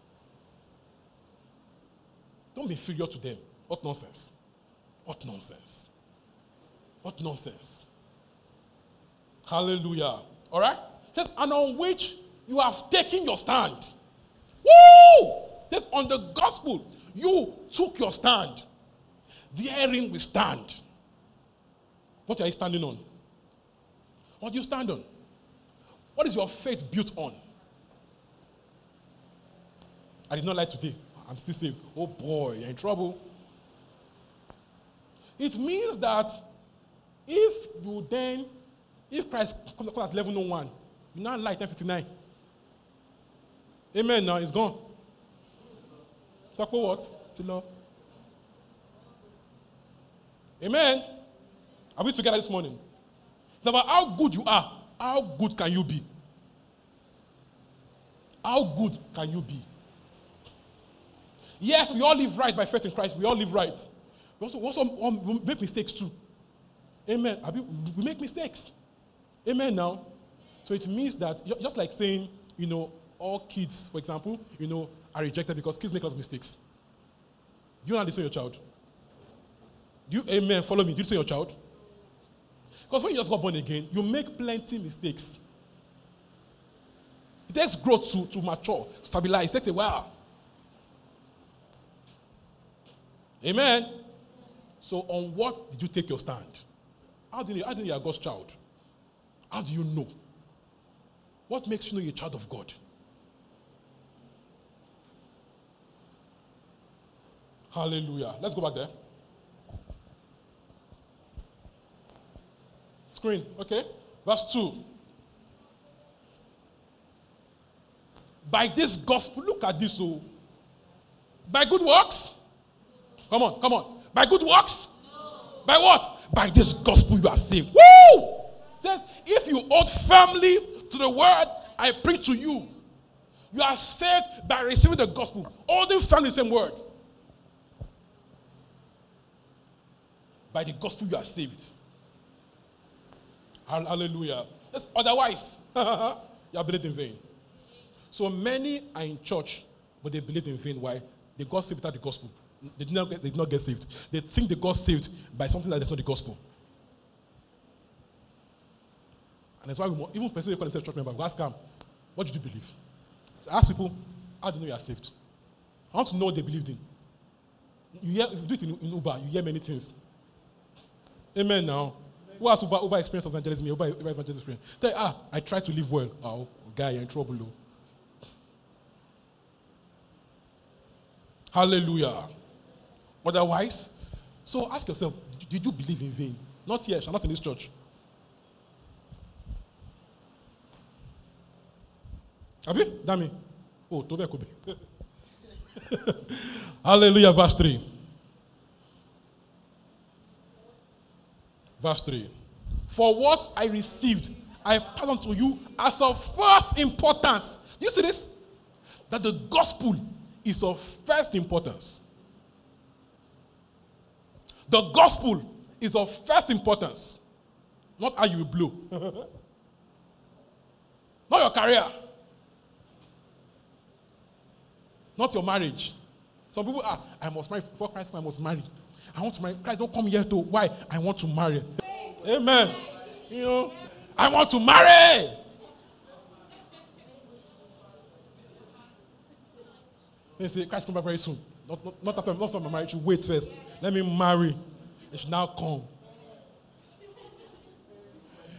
Speaker 1: Don't be inferior to them. What nonsense? What nonsense? What nonsense? Hallelujah. All right? It says, and on which you have taken your stand. Woo! It says, on the gospel, you took your stand. Therein we stand. What are you standing on? What do you stand on? What is your faith built on? I did not lie today. I'm still saved. Oh boy, you're in trouble. It means that if you then, if Christ comes at 1101, you now lie 1059. Amen. Now it's gone. Talk about what? To love. Amen. Are we together this morning? It's about how good you are. How good can you be? How good can you be? Yes, we all live right by faith in Christ. We all live right. We also, also um, make mistakes too. Amen. We make mistakes. Amen now. So it means that, just like saying, you know, all kids, for example, you know, are rejected because kids make a lot of mistakes. Do you know how to your child? Do you, amen, follow me. Do you say your child? Because when you just got born again, you make plenty mistakes. It takes growth to, to mature, stabilize. It takes a while. Amen. So, on what did you take your stand? How do you, how do you you're God's child? How do you know? What makes you know you're a child of God? Hallelujah. Let's go back there. Screen, okay? Verse 2. By this gospel, look at this. Oh. By good works? Come on, come on. By good works? No. By what? By this gospel you are saved. Woo! It says, if you hold firmly to the word I preach to you, you are saved by receiving the gospel. Holding firmly the same word. By the gospel you are saved. Hallelujah. Yes, otherwise, you are believed in vain. So many are in church, but they believe in vain. Why? They got saved without the gospel. They did, not get, they did not get saved. They think they got saved by something that is not the gospel. And that's why we, even who call themselves church member, we ask them, what did you believe? So ask people, how do you know you are saved? I want to know what they believed in. You hear, if you do it in, in Uber, you hear many things. Amen now. Who has Uber, Uber experience of evangelism? Uber, Uber evangelism experience. Tell ah, I try to live well. Oh, guy, you're in trouble. Though. Hallelujah. Otherwise, so ask yourself, did you believe in vain? Not here, not in this church. Abi? Dami. Oh, Tobe Kobe. Hallelujah, verse 3. Verse 3. For what I received, I pass on to you as of first importance. Do you see this? That the gospel is of first importance. The gospel is of first importance, not how you will blow, not your career, not your marriage. Some people are, I must marry before Christ, I must marry. I want to marry. Christ, don't come here to why? I want to marry. Amen. You know, I want to marry. They say, Christ come back very soon. Not, not, not after, not after my marriage. Wait first. Let me marry. It should now come.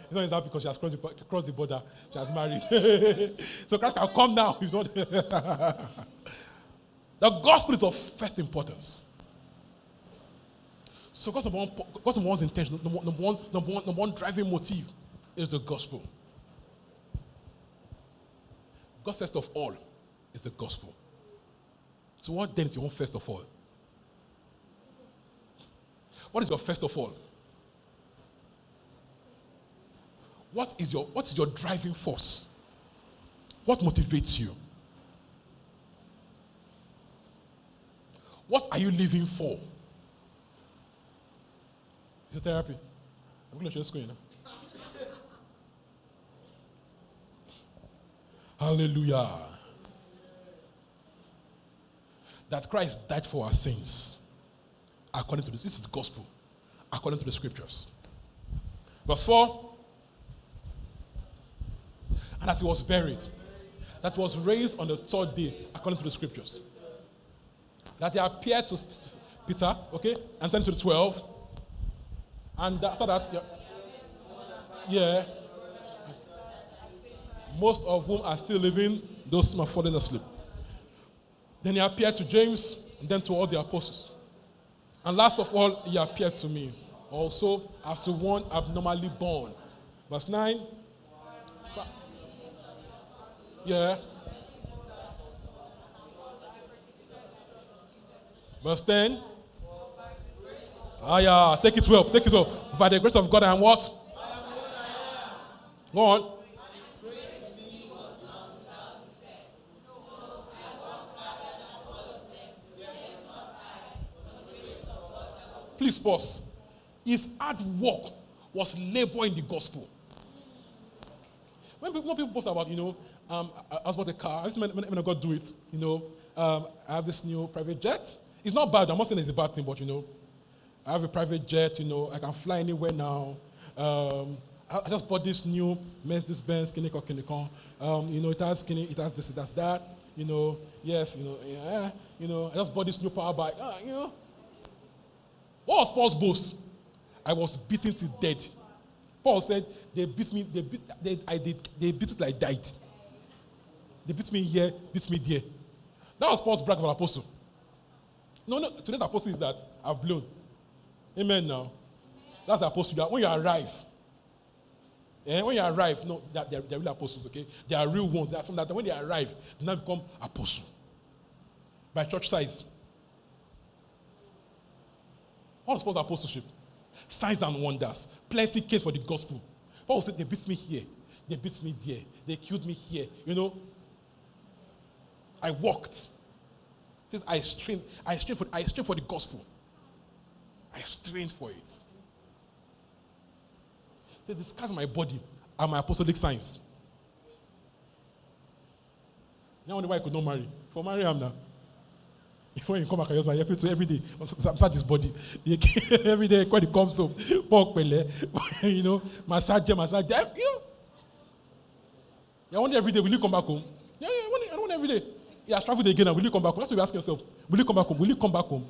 Speaker 1: It's not that because she has crossed the, crossed the border. She has married. so Christ can come now. If not the gospel is of first importance. So God's number one, God's number one's intention, number, number, one, number, one, number one driving motive is the gospel. God first of all is the gospel. So, what then is your first of all? What is your first of all? What is your, what is your driving force? What motivates you? What are you living for? Is it therapy? I'm going to show the screen now. Hallelujah. That Christ died for our sins. According to this, this is the gospel. According to the scriptures. Verse 4. And that he was buried. That was raised on the third day, according to the scriptures. That he appeared to Peter, okay, and then to the 12. And after that, yeah, yeah most of whom are still living, those who are fallen asleep. Then he appeared to James, and then to all the apostles. And last of all, he appeared to me, also as to one abnormally born. Verse 9. Yeah. Verse 10. Ah, yeah. Take it well. Take it well. By the grace of God, I am what? Go on. Please pause. His hard work was labor in the gospel. When people, when people post about, you know, um, I, was about a car, I just when, when I got do it, you know, um, I have this new private jet. It's not bad, I'm not saying it's a bad thing, but, you know, I have a private jet, you know, I can fly anywhere now. Um, I, I, just bought this new Mercedes Benz Kinecon Kinecon. Um, you know, it has skinny, it has this, it has that. You know, yes, you know, yeah, you know, I just bought this new power bike. Ah, you know, what was Paul's boast? I was beaten to death. Paul said, they beat me, they beat, they, I did, they beat it like I died. They beat me here, beat me there. That was Paul's brag of an apostle. No, no, today's apostle is that I've blown. Amen now. That's the apostle. When you arrive, eh, when you arrive, no, they're, they're, they're real apostles, okay? They are real ones. They are some that when they arrive, they now become apostle. By church size. What was Paul's apostleship? Signs and wonders. Plenty case for the gospel. Paul said, They beat me here. They beat me there. They killed me here. You know, I walked. Says I strained, I strained for I strained for the gospel. I strained for it. Says the scars on my body are my apostolic signs. Now wonder why I could not marry. For marry him now. Before you come back, I use my earpiece every day. I massage his body. every day, when he comes home, pork pele, you know, massage, massage. Eh, you know. Yeah, I wonder every day, will you come back home? Yeah, yeah, I wonder, I wonder every day. He has traveled again, and will you come back home? That's what you ask yourself. Will you come back home? Will you come back home?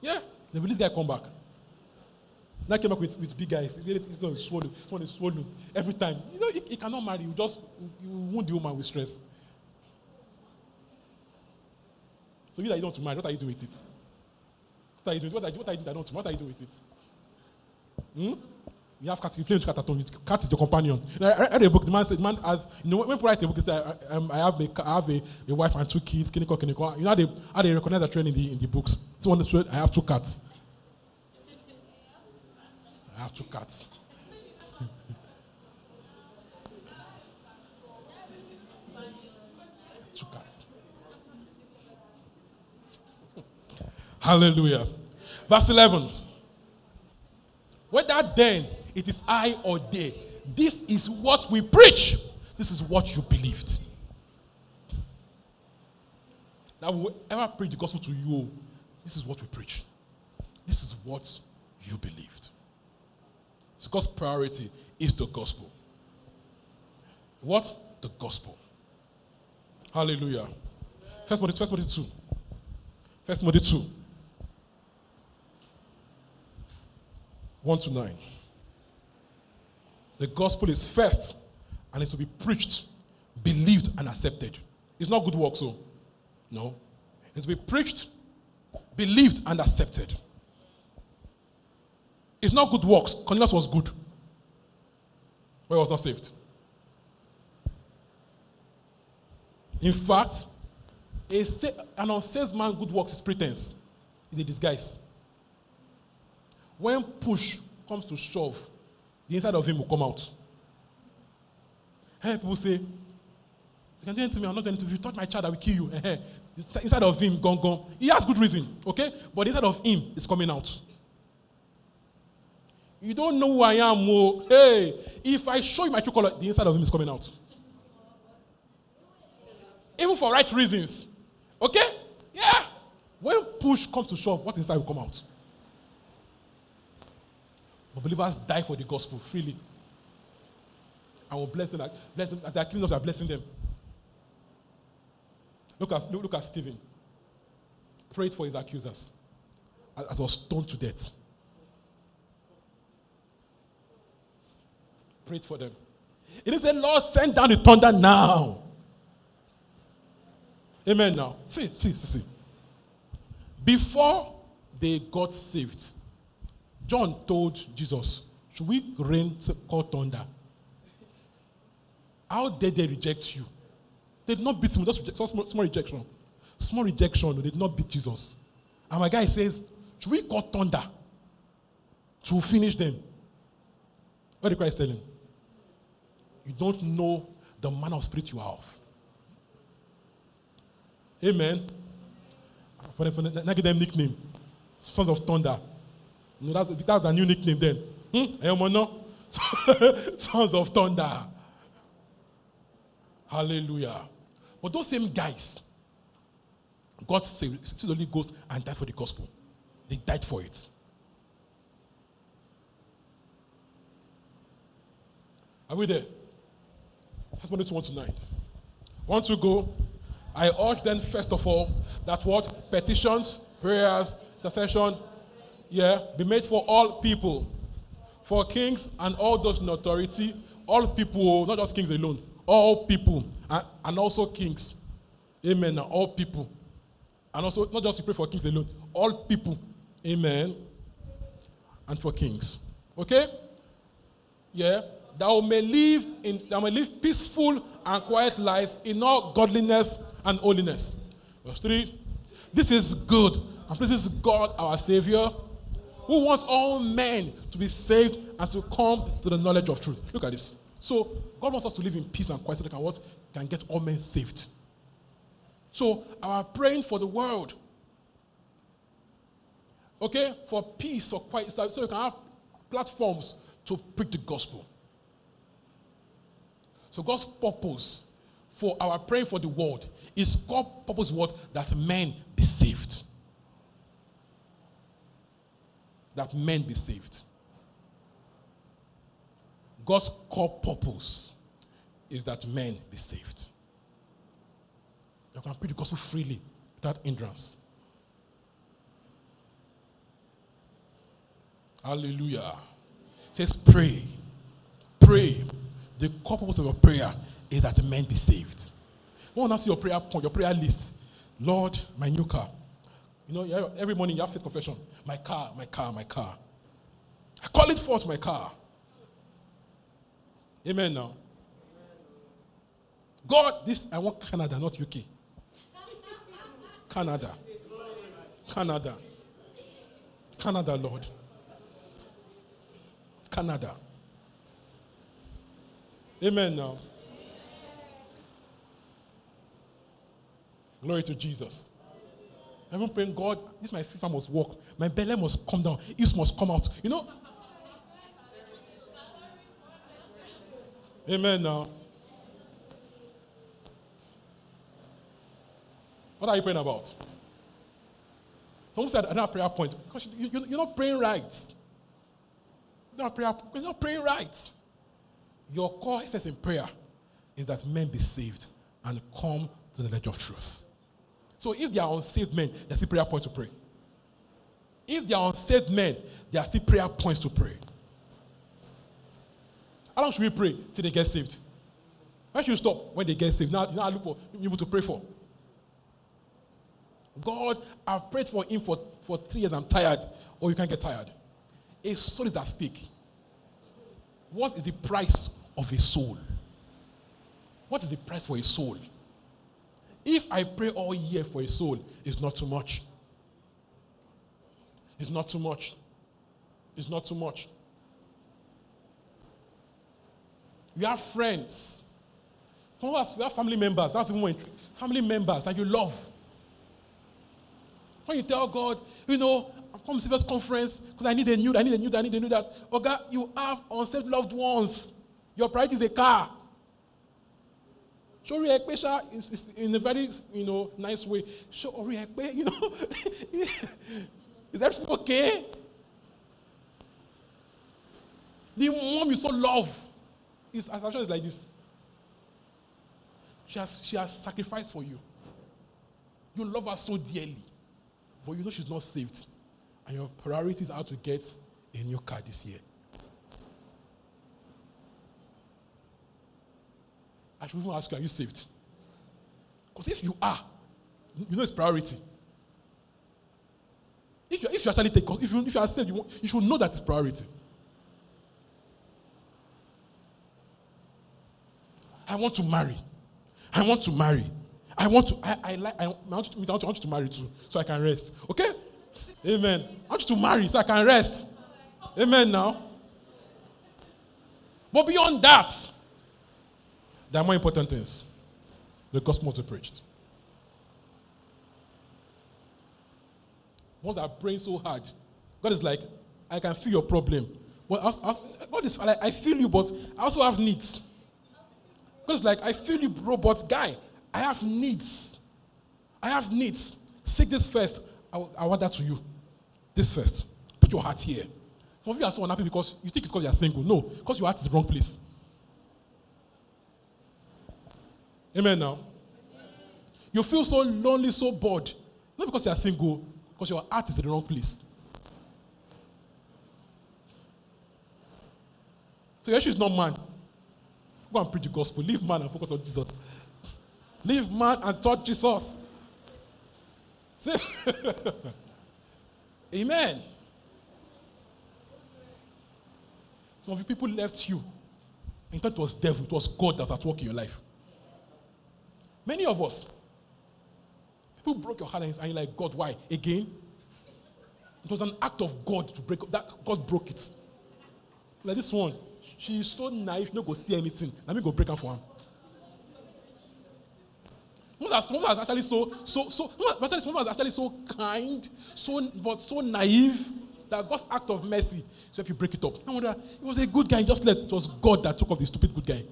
Speaker 1: Yeah, then will this guy come back? Now came back with, with big guys. It's not swollen. It's not swollen. Every time. You know, he, he cannot marry. You just you wound the woman with stress. So you that you don't marry, what are you doing with it? What are you doing? What are you, what are you doing that don't What are you doing with it? Hmm? You have cat, you play with cat at home. Cat is your companion. I read a book. The man said, man has, you know, when people write a book, they say, I, um, I have, a, I have a, a wife and two kids, kiniko, kiniko. You know how they, how they recognize the trend in the, in the books? Someone said, I have two cats. I have two cats. two cats. Hallelujah. Verse 11. Whether then it is I or they, this is what we preach. This is what you believed. That ever preach the gospel to you, this is what we preach. This is what you believed. So God's priority is the gospel. What? The gospel. Hallelujah. First Timothy, First Timothy 2. First Timothy 2. 1 to 9. The gospel is first and it's to be preached, believed, and accepted. It's not good work, so no. It's to be preached, believed, and accepted. It's not good works. Cornelius was good, but he was not saved. In fact, a an unsaved man good works is pretense. It's a disguise. When push comes to shove, the inside of him will come out. Hey, people say, You can do anything to me, I'm not doing anything. If you touch my child, I will kill you. inside of him, gone, gone. He has good reason, okay? But inside of him is coming out. You don't know who I am, oh. Hey, if I show you my true color, the inside of him is coming out. Even for right reasons. Okay? Yeah. When push comes to shove, what inside will come out? But believers die for the gospel freely. I will bless them. Bless them as up, they are blessing them. Look at, look, look at Stephen. Prayed for his accusers as, as was stoned to death. Prayed for them. He didn't say, Lord, send down the thunder now. Amen. Now, see, see, see, see. Before they got saved, John told Jesus, Should we rain to call thunder? How dare they reject you? They did not beat him, just reject, small, small rejection. Small rejection, they did not beat Jesus. And my guy says, Should we call thunder to finish them? What did Christ tell him? You don't know the man of spirit you of. Amen. For them, give them nickname. Sons of Thunder. Know, that's, that's a new nickname then. Hmm? No? Sons of Thunder. Hallelujah. But those same guys, God saved the Holy Ghost and died for the gospel. They died for it. Are we there? First Monday to one tonight. Want to go? I urge then, first of all, that what? Petitions, prayers, intercession, yeah, be made for all people, for kings and all those in authority, all people, not just kings alone, all people, and, and also kings. Amen. All people. And also, not just to pray for kings alone, all people. Amen. And for kings. Okay? Yeah. That we may live in that may live peaceful and quiet lives in all godliness and holiness. Verse 3. This is good and pleases God our Savior, who wants all men to be saved and to come to the knowledge of truth. Look at this. So God wants us to live in peace and quiet so they can what? Can get all men saved. So our praying for the world. Okay, for peace or quiet, so you can have platforms to preach the gospel. So God's purpose for our praying for the world is God's purpose what? That men be saved. That men be saved. God's core purpose is that men be saved. You can preach the gospel freely without hindrance. Hallelujah. It says pray. Pray. The core purpose of your prayer is that men be saved. I see your prayer point, your prayer list, Lord, my new car. You know, every morning you have faith confession. My car, my car, my car. I call it forth my car. Amen now. God, this I want Canada, not UK. Canada. Canada. Canada, Lord. Canada. Amen now. Glory to Jesus. I'm praying, God, this my FIFA must walk. My belly must come down. It must come out. You know? Amen now. What are you praying about? Someone said another prayer point. Because you, you, you're not praying right. You're not, prayer, you're not praying right. Your core essence in prayer is that men be saved and come to the knowledge of truth. So if they are unsaved men, there's still prayer points to pray. If they are unsaved men, there are still prayer points to pray. How long should we pray till they get saved? Why should you stop when they get saved? Now, now I look for people to pray for. God, I've prayed for him for, for three years. I'm tired. Or you can't get tired. A soul is at stake. What is the price of a soul? What is the price for a soul? If I pray all year for a soul, it's not too much. It's not too much. It's not too much. We have friends. Some of us, we have family members. That's even when family members that you love. When you tell God, you know, I'm come to this conference because I need a new, I need a new, I need a new that. Okay, you have unsaved loved ones. Your priority is a car. Show Ekpe is in a very you know nice way. Show Ekpe, you know, is everything okay? The mom you so love is as is like this. She has, she has sacrificed for you. You love her so dearly, but you know she's not saved. And your priority is how to get a new car this year. I should even ask you, are you saved? Because if you are, you know it's priority. If you, if you actually take, if you, if you are saved, you, want, you should know that it's priority. I want to marry. I want to marry. I want to, I, I like, I, I, want to, I want you to marry too, so I can rest. Okay? Amen. I want you to marry so I can rest. Amen now. But beyond that, there are more important things. The gospel be preached. Once I praying so hard, God is like, I can feel your problem. But God is like, I feel you, but I also have needs. God is like, I feel you, bro, but guy, I have needs. I have needs. Seek this first. I, I want that to you. This first. Put your heart here. Some of you are so unhappy because you think it's because you are single. No, because your heart is the wrong place. Amen now. You feel so lonely, so bored. Not because you are single, because your heart is in the wrong place. So your issue is not man. Go and preach the gospel. Leave man and focus on Jesus. Leave man and touch Jesus. See? Amen. Some of you people left you and thought it was devil, it was God that was at work in your life. Many of us, people broke your heart and you're like, God, why? Again? It was an act of God to break up. that. God broke it. Like this one, she is so naive, she not go see anything. Let me go break her for him. Most are, actually so, so, so, some are actually so kind, so, but so naive that God's act of mercy so if you break it up. I wonder, it was a good guy, just let it was God that took off the stupid good guy.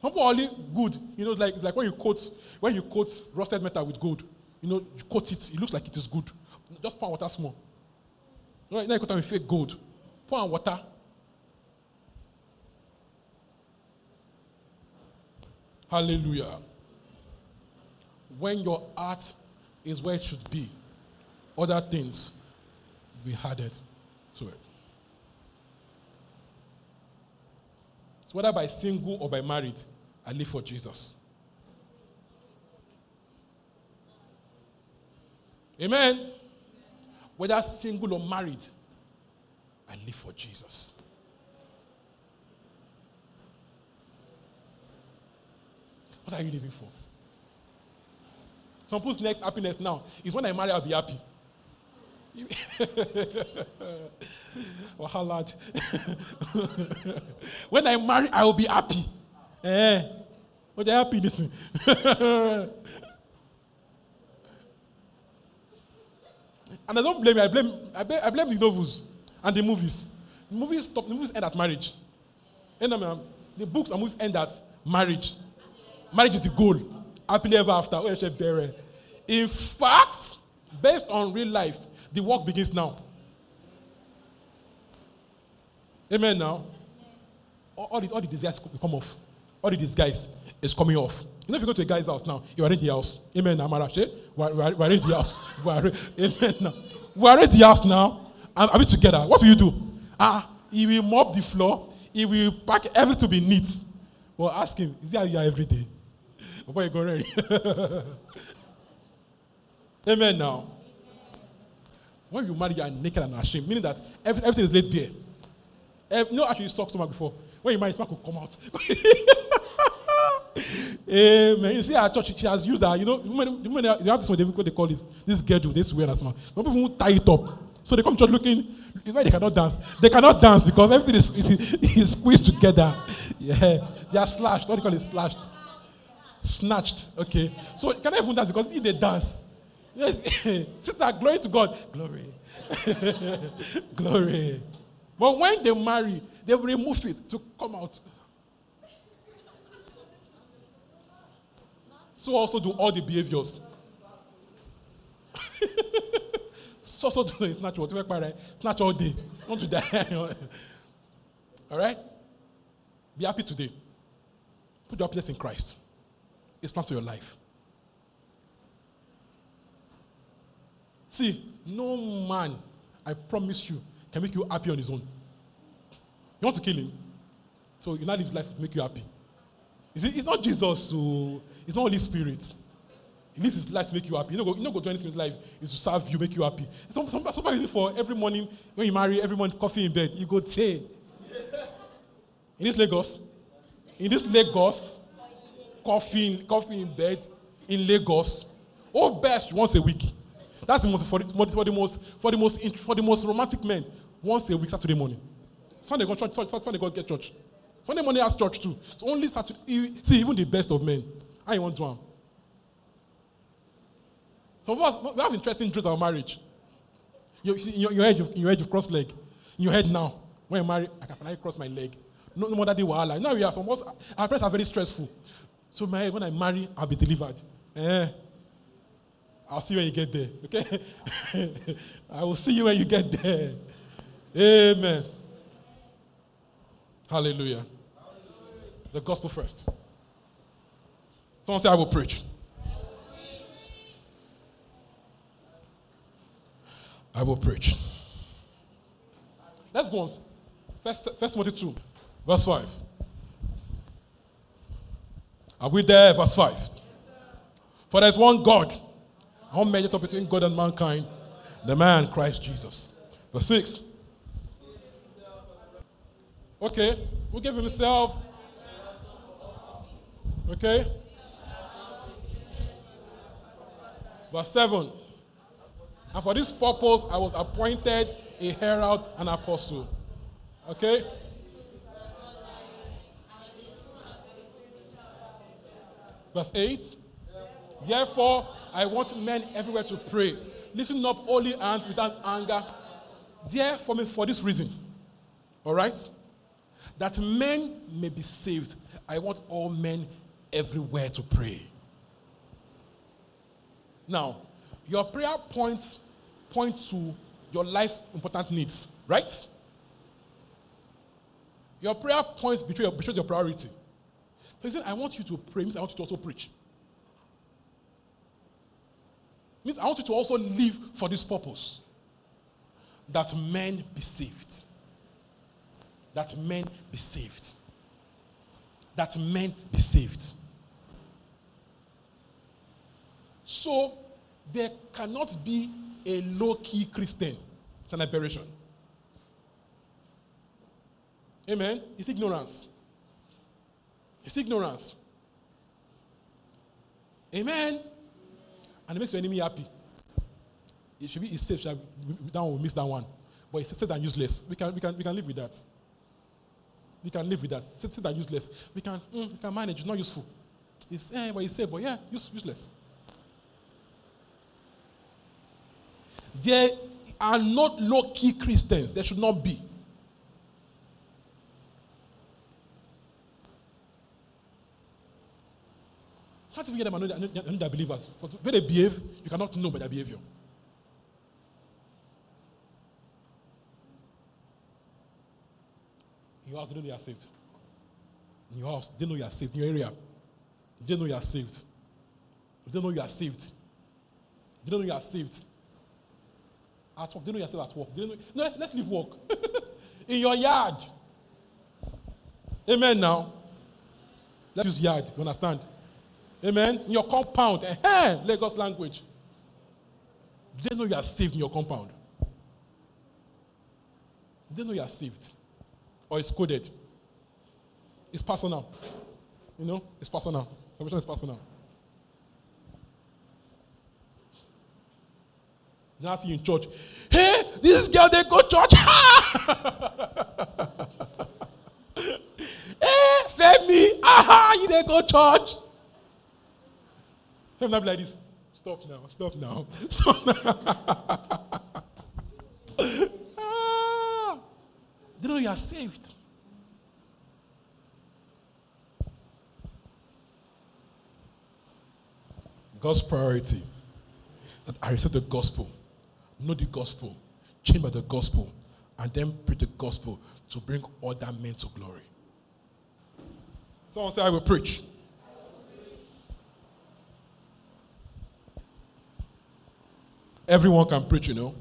Speaker 1: Some only good. You know, like, like when you coat when you coat rusted metal with gold. You know, you coat it, it looks like it is good. Just pour water small. Now you coat it with fake gold. Pour on water. Hallelujah. When your heart is where it should be, other things be added to it. So whether by single or by married, I live for Jesus. Amen. Whether single or married, I live for Jesus. What are you living for? Some people's next happiness now is when I marry, I'll be happy. Wahala. when I marry, I will be happy. Eh? What happy listen? and I don't blame you. I blame, I blame, I blame the novels and the movies. The movies stop. The movies end at marriage. End up, the books and movies end at marriage. Marriage is the goal. Happily ever after. In fact, based on real life, the work begins now. Amen now. All, all, the, all the will come off. All the disguise is coming off. You know, if you go to a guy's house now, you are in the house. Amen. Amara, we we in the house. Amen. Now. We are in the house now. Are we together? What will you do? Ah, he will mop the floor. He will pack everything to be neat. Well, ask him, is that you are every day? Before you go ready. amen now. When you marry, you are naked and ashamed, meaning that everything is laid bare. Every, you know, actually, you suck stomach before. When you marry, stomach will come out. Amen. You see, our church, she has used that. You know, when, when they, have this one, what they call this, this schedule, this wear as well. Some people won't tie it up. So they come to church looking, why they cannot dance. They cannot dance because everything is, is, is squeezed together. Yeah. They are slashed. What do you call it? Slashed. Snatched. Okay. So can I even dance? Because if they dance, Yes, sister, glory to God. Glory. glory. But when they marry, they remove it to come out. So also do all the behaviors. so also do the whatever snatch all day. Want to die. all right? Be happy today. Put your place in Christ. It's plan for your life. See, no man, I promise you, can make you happy on his own. You want to kill him? So you now live life to make you happy. You see, it's not Jesus, so it's not Holy Spirit. He lives his life to make you happy. You go, you go do anything in life, is to serve you, make you happy. Some, some, somebody for every morning, when you marry, every morning coffee in bed, you go say. In this Lagos, in this Lagos, coffee, coffee in bed in Lagos, oh best once a week. That's the most for the, for the most for the most for the most romantic men. Once a week, Saturday morning. Sunday go church. Sunday go get church. Sunday morning has church too. So only Saturday. See, even the best of men. I want one. Some of us we have interesting dreams about marriage. You, in your, your head, in your head, you've crossed leg. In your head now, when you marry, I can finally cross my leg. No, no more that day wahala. Now we are some of us. Our parents are very stressful. So my when I marry, I'll be delivered. Eh. I'll see you when you get there. Okay? I will see you when you get there. Amen. Hallelujah. The gospel first. Someone say, I will preach. I will preach. Let's go on. First, First Timothy 2, verse 5. Are we there? Verse 5. For there's one God how many between God and mankind? The man, Christ Jesus. Verse 6. Okay, who gave himself? Okay. Verse 7. And for this purpose I was appointed a herald and apostle. Okay? Verse 8. Therefore, I want men everywhere to pray, lifting up holy hands without anger. Therefore, for for this reason, all right, that men may be saved. I want all men everywhere to pray. Now, your prayer points point to your life's important needs, right? Your prayer points betray your, betray your priority. So he said, I want you to pray, means I want you to also preach. Means I want you to also live for this purpose. That men be saved. That men be saved. That men be saved. So there cannot be a low-key Christian. It's an aberration. Amen. It's ignorance. It's ignorance. Amen and it makes your enemy happy. It should be it's safe. That one will miss that one. But it's said and useless. We can, we, can, we can live with that. We can live with that. Said and useless. We can, mm, we can manage. It's not useful. It's, eh, but it's safe, but yeah, use, useless. There are not low key Christians. There should not be. Do you get them and know they're believers? For the way they behave, you cannot know by their behavior. In your house, they know you are saved. In your house, they know you are saved. In your area, they know you are saved. They know you are saved. They know you are saved. At work, they know you are saved at work. They know, no, let's, let's leave work. In your yard. Amen now. Let's use yard. You understand? Amen. In your compound. Eh, Lagos language. They know you are saved in your compound. They know you are saved. Or it's coded. It's personal. You know, it's personal. Salvation is personal. Now I see you in church. Hey, this girl they go church. hey, Femi, aha, you they go church. Not be like this. Stop now. Stop now. Stop now. ah, they know you are saved. God's priority that I receive the gospel, know the gospel, change by the gospel, and then preach the gospel to bring other men to glory. Someone say, I will preach. Everyone can preach, you know.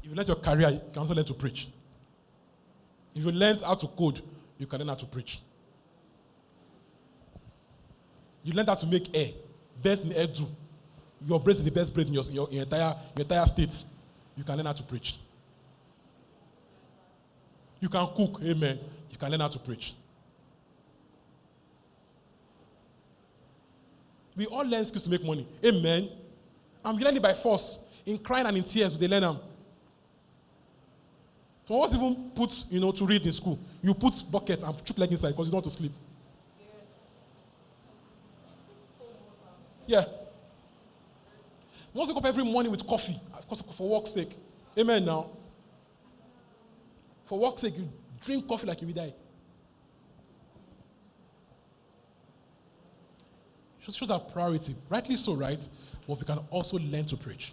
Speaker 1: If you learn your career, you can also learn to preach. If you learn how to code, you can learn how to preach. You learn how to make air, best in air do. Your brain is the best brain in your, your, your entire, your entire state. You can learn how to preach. You can cook, amen. You can learn how to preach. We all learn skills to make money. Amen. I'm learning by force. In crying and in tears, they learn them. Of us even put, you know, to read in school. You put bucket and chook leg inside because you don't want to sleep. Yeah. Once wake up every morning with coffee, because for work's sake. Amen now. For work's sake, you drink coffee like you will die. Shows, our priority. Rightly so, right? But we can also learn to preach.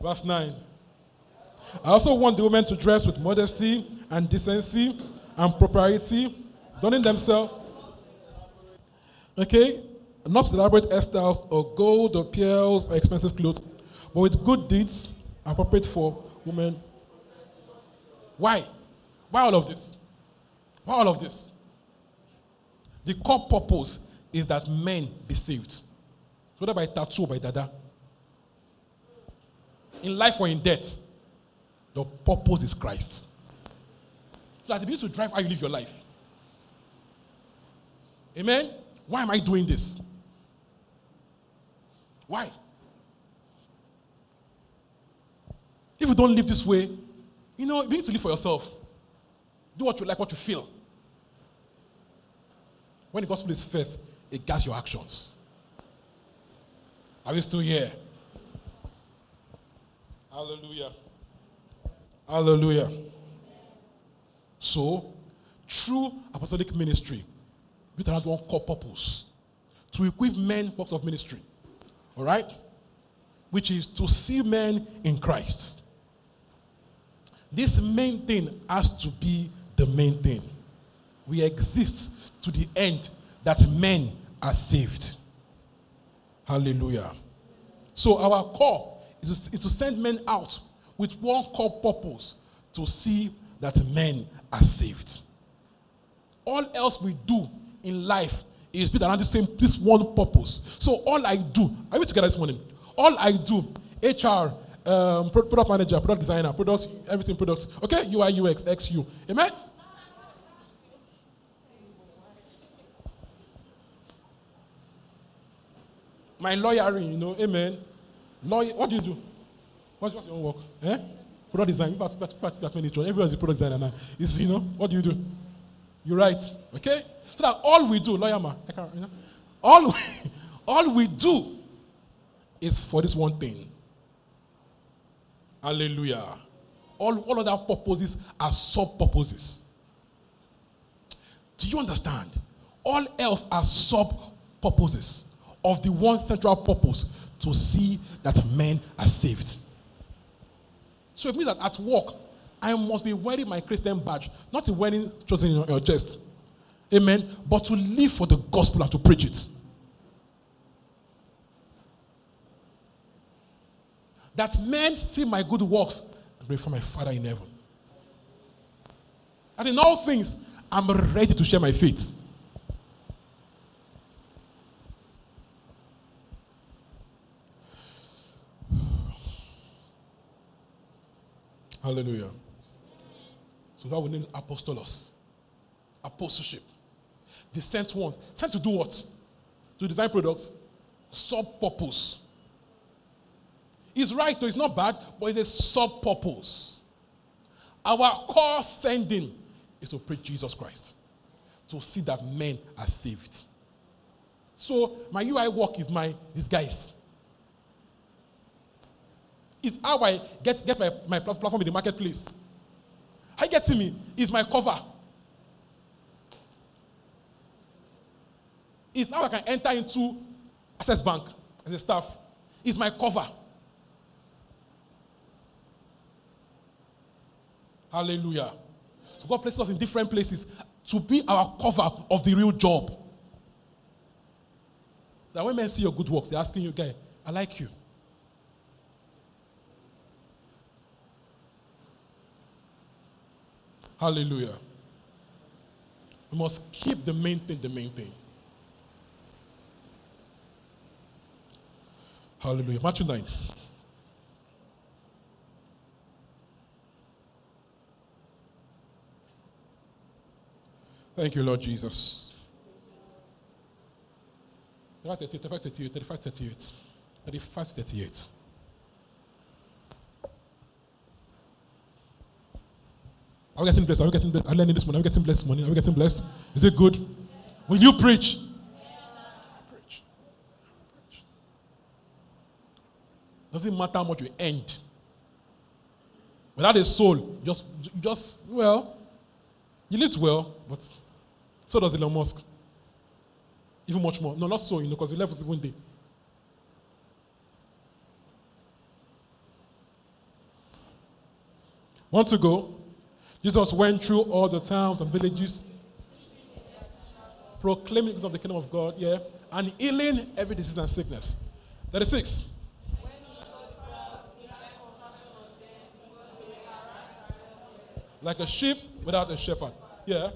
Speaker 1: Verse 9. I also want the women to dress with modesty and decency and propriety, donning themselves. Okay? Not elaborate hairstyles or gold or pearls or expensive clothes, but with good deeds appropriate for women. Why? Why all of this? Why all of this? The core purpose is that men be saved. Whether by tattoo or by dada. In life or in death, the purpose is Christ. So that it begins to drive how you live your life. Amen? Why am I doing this? Why? If you don't live this way, you know, you need to live for yourself. Do what you like, what you feel. When the gospel is first, it guides your actions. Are we still here? Hallelujah. Hallelujah. So, true apostolic ministry, with another one core purpose to equip men works of ministry. All right? Which is to see men in Christ. This main thing has to be the main thing. We exist to the end that men are saved. Hallelujah. So, our call is to, send men out with one core purpose to see that men are saved. All else we do in life is built around the same this one purpose. So all I do, are we together this morning? All I do, HR, um, product manager, product designer, products, everything products. Okay, UI, UX, XU. Amen. My lawyering, you know, amen. Lawyer, what do you do? What's, what's your own work? Eh? Product design. Everyone's a product designer now. Is you know, what do you do? You write. Okay? So that all we do, lawyer man, you know, all we, all we do is for this one thing. Hallelujah. All, all other purposes are sub purposes. Do you understand? All else are sub purposes of the one central purpose to see that men are saved. So it means that at work, I must be wearing my Christian badge, not a wearing chosen in your chest. Amen. But to live for the gospel and to preach it. That men see my good works and pray for my Father in heaven. And in all things, I'm ready to share my faith. Hallelujah. So that we name apostolos. Apostleship. The sent ones. Sent to do what? To design products. Sub purpose. It's right though, it's not bad, but it's a sub purpose. Our core sending is to preach Jesus Christ. to see that men are saved. So my UI work is my disguise. It's how I get, get my, my platform in the marketplace. How you getting me? Is my cover. It's how I can enter into Access Bank as a staff. It's my cover. Hallelujah. So God places us in different places to be our cover of the real job. That when men see your good works, they're asking you, guy, I like you. Hallelujah. We must keep the main thing the main thing. Hallelujah. Matthew 9. Thank you, Lord Jesus. 35, 38, 35, 38. 35, 38. Are we getting blessed? Are we getting blessed? Are we learning this morning? Are we getting blessed morning? Are we getting blessed? Is it good? Will you preach? Preach. Doesn't matter how much you end. Without a soul, just, just well, you live well, but so does Elon Musk. Even much more. No, not so, you know, because he left one day. Months ago, Jesus went through all the towns and villages, proclaiming the the kingdom of God, yeah, and healing every disease and sickness. 36. Like a sheep without a shepherd. Yeah.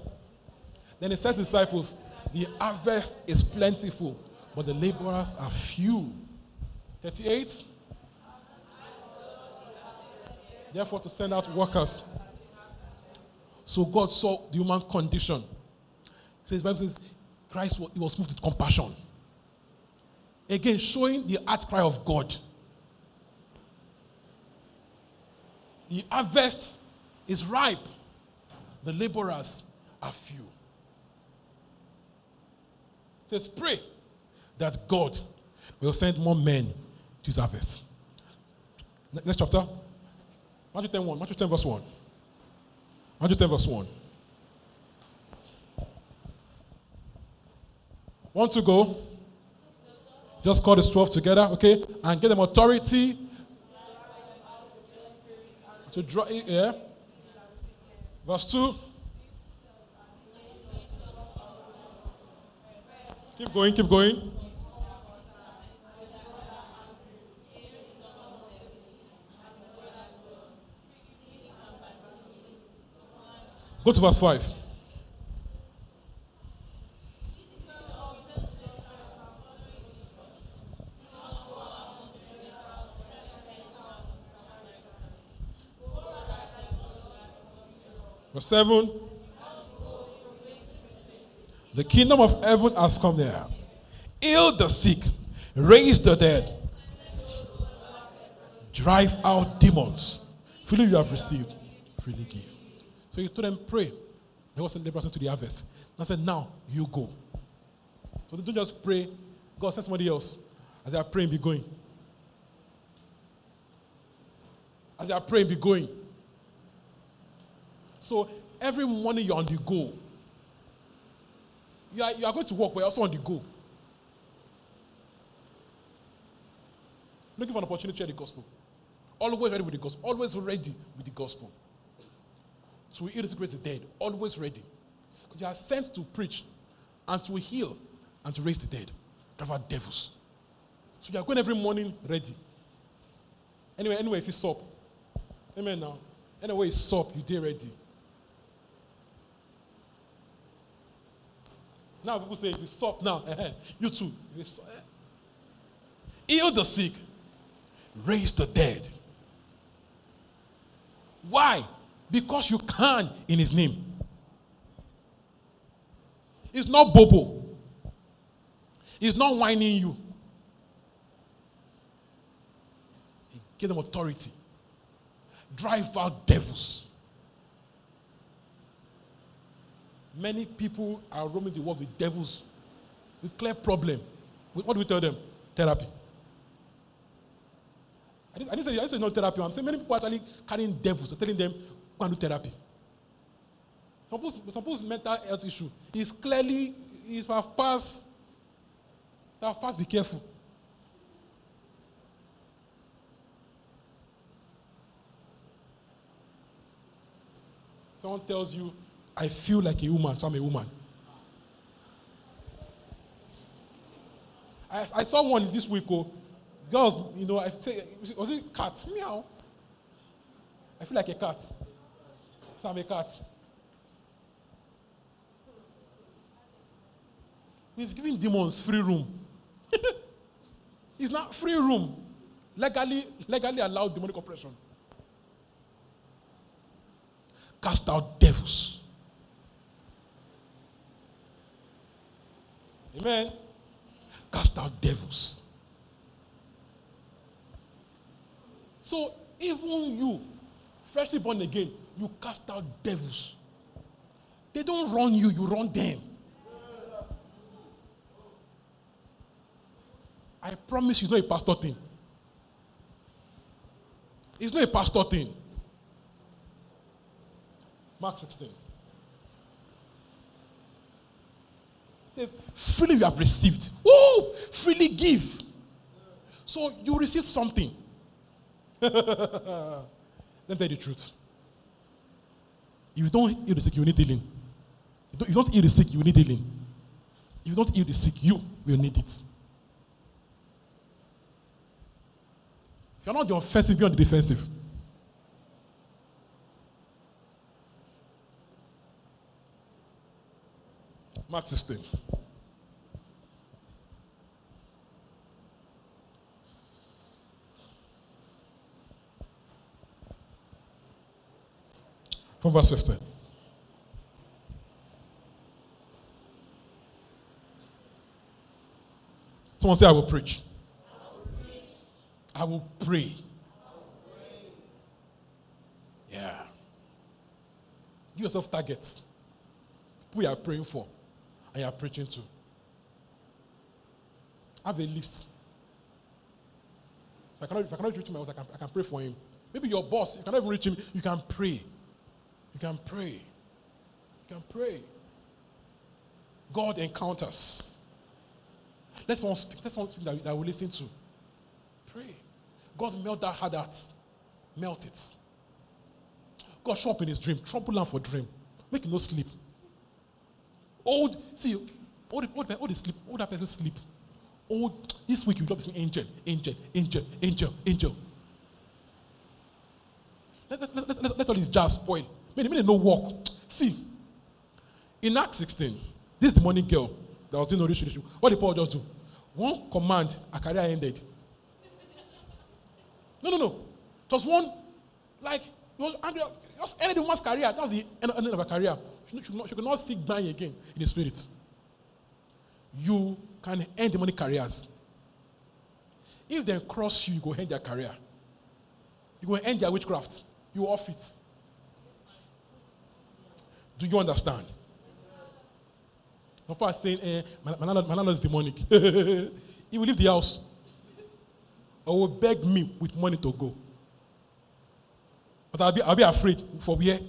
Speaker 1: Then he said to disciples, The harvest is plentiful, but the laborers are few. 38. Therefore, to send out workers. So God saw the human condition. It says, Bible says, Christ was, he was moved with compassion. Again, showing the outcry of God. The harvest is ripe, the laborers are few. It says, pray that God will send more men to his harvest. Next chapter. Matthew 10 1. Matthew 10 verse 1. Matthew 10 verse 1. Want to go? Just call the 12 together, okay? And get them authority to draw, it yeah? Verse 2. Keep going, keep going. Go to verse 5. Verse 7. The kingdom of heaven has come there. Heal the sick, raise the dead, drive out demons. Freely you have received, freely give. So he told them, pray. They was sent laborers to the harvest. And I said, now you go. So they don't just pray. God send somebody else. As they are praying, be going. As they are praying, be going. So every morning you're on the go. You are, you are going to work, but you're also on the go. Looking for an opportunity to share the gospel. Always ready with the gospel. Always ready with the gospel. So we heal the dead. Always ready. Because you are sent to preach and to heal and to raise the dead. Drive out devils. So you are going every morning ready. Anyway, anyway, if you sup. Amen now. Anyway, sup, you dare ready. Now people say, if you sup now, you too. You sup, eh. Heal the sick, raise the dead. Why? Because you can in his name. It's not bobo. He's not whining you. He gave them authority. Drive out devils. Many people are roaming the world with devils, with clear problem. What do we tell them? Therapy. I didn't, I didn't say, I say no therapy. I'm saying many people are actually carrying devils, so telling them, go and do therapy. Suppose, people's mental health issue is clearly, is have passed, have passed, be careful. Someone tells you, I feel like a woman, so I'm a woman. I, I saw one this week, oh, girls, you know, I say, was it cat? Meow. I feel like a cat. We've given demons free room. it's not free room. Legally, legally allowed demonic oppression. Cast out devils. Amen. Cast out devils. So even you, freshly born again, you cast out devils. They don't run you, you run them. I promise it's not a pastor thing. It's not a pastor thing. Mark 16. It says, freely you have received. Oh, freely give. So you receive something. Let me tell you the truth. If you don't heal the sick, you need healing. If you don't heal the sick, you need healing. If you don't heal the sick, you will need it. If you're not the offensive, be on the defensive. Mark 16. From verse 15. Someone say, I will preach. I will pray. Yeah. Give yourself targets. Who you are praying for and you are preaching to. Have a list. If I cannot, if I cannot reach him, I can, I can pray for him. Maybe your boss, you cannot even reach him, you can pray. You can pray. You can pray. God encounters. Let's one speak. Let's one speak that, that we listen to. Pray. God melt that hard heart. Melt it. God show up in his dream. Trouble land for dream. Make him no sleep. Old, see, old, old, old, old sleep. Old that person sleep. Old, this week you drop saying angel, angel, angel, angel, angel. Let, let, let, let, let all his jars spoil. Many, many no work. See, in Act 16, this demonic girl that was doing no issue, what did Paul just do? One command, her career ended. No, no, no. Was one, like, it was uh, just ended the woman's career. That was the end, of her career. She, she, she could not seek dying again in the spirit. You can end demonic careers. If they cross you, you go end their career. You go end their witchcraft. You off it. Do you understand? Papa is saying, eh, landlord is demonic. he will leave the house. Or will beg me with money to go. But I'll be, I'll be afraid for where?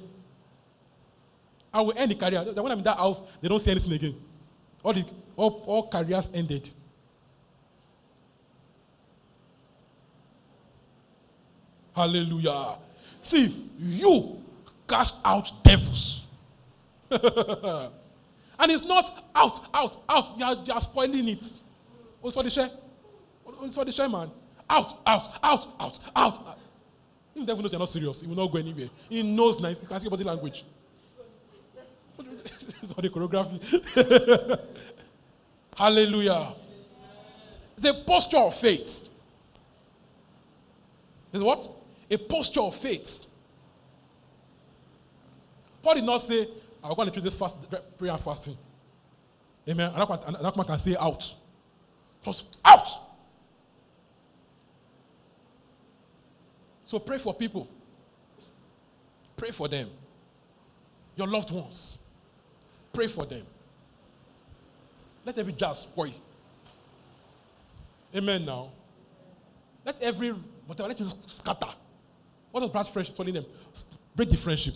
Speaker 1: I will end the career. When I'm in that house, they don't say anything again. All, the, all, all careers ended. Hallelujah. See, you cast out devils. and it's not out, out, out. You are, you are spoiling it. What's for the share? What's for the share, man? Out, out, out, out, out. The devil knows you're not serious, he will not go anywhere. He knows nice, he can speak body language. it's the choreography. Hallelujah. It's a posture of faith. Is what? A posture of faith. Paul did not say, Going to treat this fast, prayer and fasting. Amen. That man can say out. Just out. So pray for people. Pray for them. Your loved ones. Pray for them. Let every jar spoil. Amen now. Let every whatever let it scatter. What does bad friendship telling them? Break the friendship.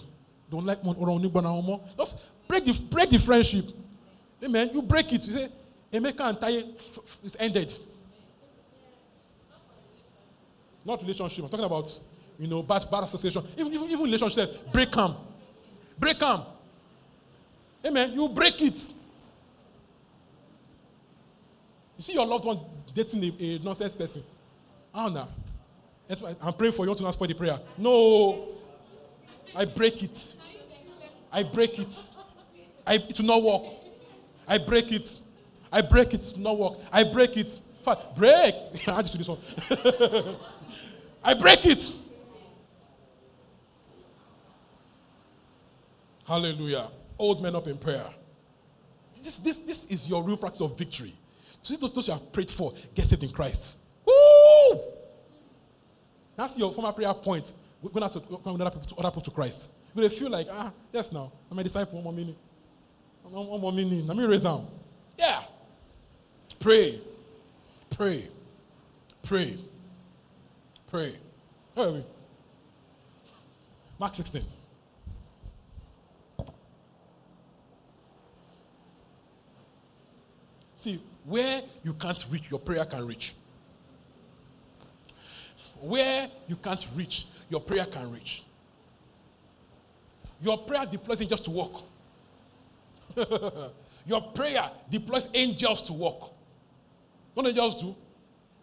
Speaker 1: Don't like one. Just break the break the friendship. Amen. You break it. You say, Emeka and Taye is ended. Not relationship. I'm talking about, you know, bad, bad association. Even, even, even relationship. Break them. Break them. Amen. You break it. You see your loved one dating a, a nonsense person. No. I'm praying for you to not spoil the prayer. No. I break it. I break it. I, it will not work. I break it. I break it. Not work. I break it. Break. I just do this one. I break it. Hallelujah. Old men up in prayer. This, this, this is your real practice of victory. See those, those you have prayed for, get saved in Christ. Woo! That's your former prayer point when I when other people, other people to Christ. But they feel like, ah, yes, now I'm a disciple. One more minute. One more minute. Let me raise them. Yeah. Pray. Pray. Pray. Pray. Where are we? Mark 16. See, where you can't reach, your prayer can reach. Where you can't reach, your prayer can reach. Your prayer deploys angels to work. your prayer deploys angels to work. What angels do?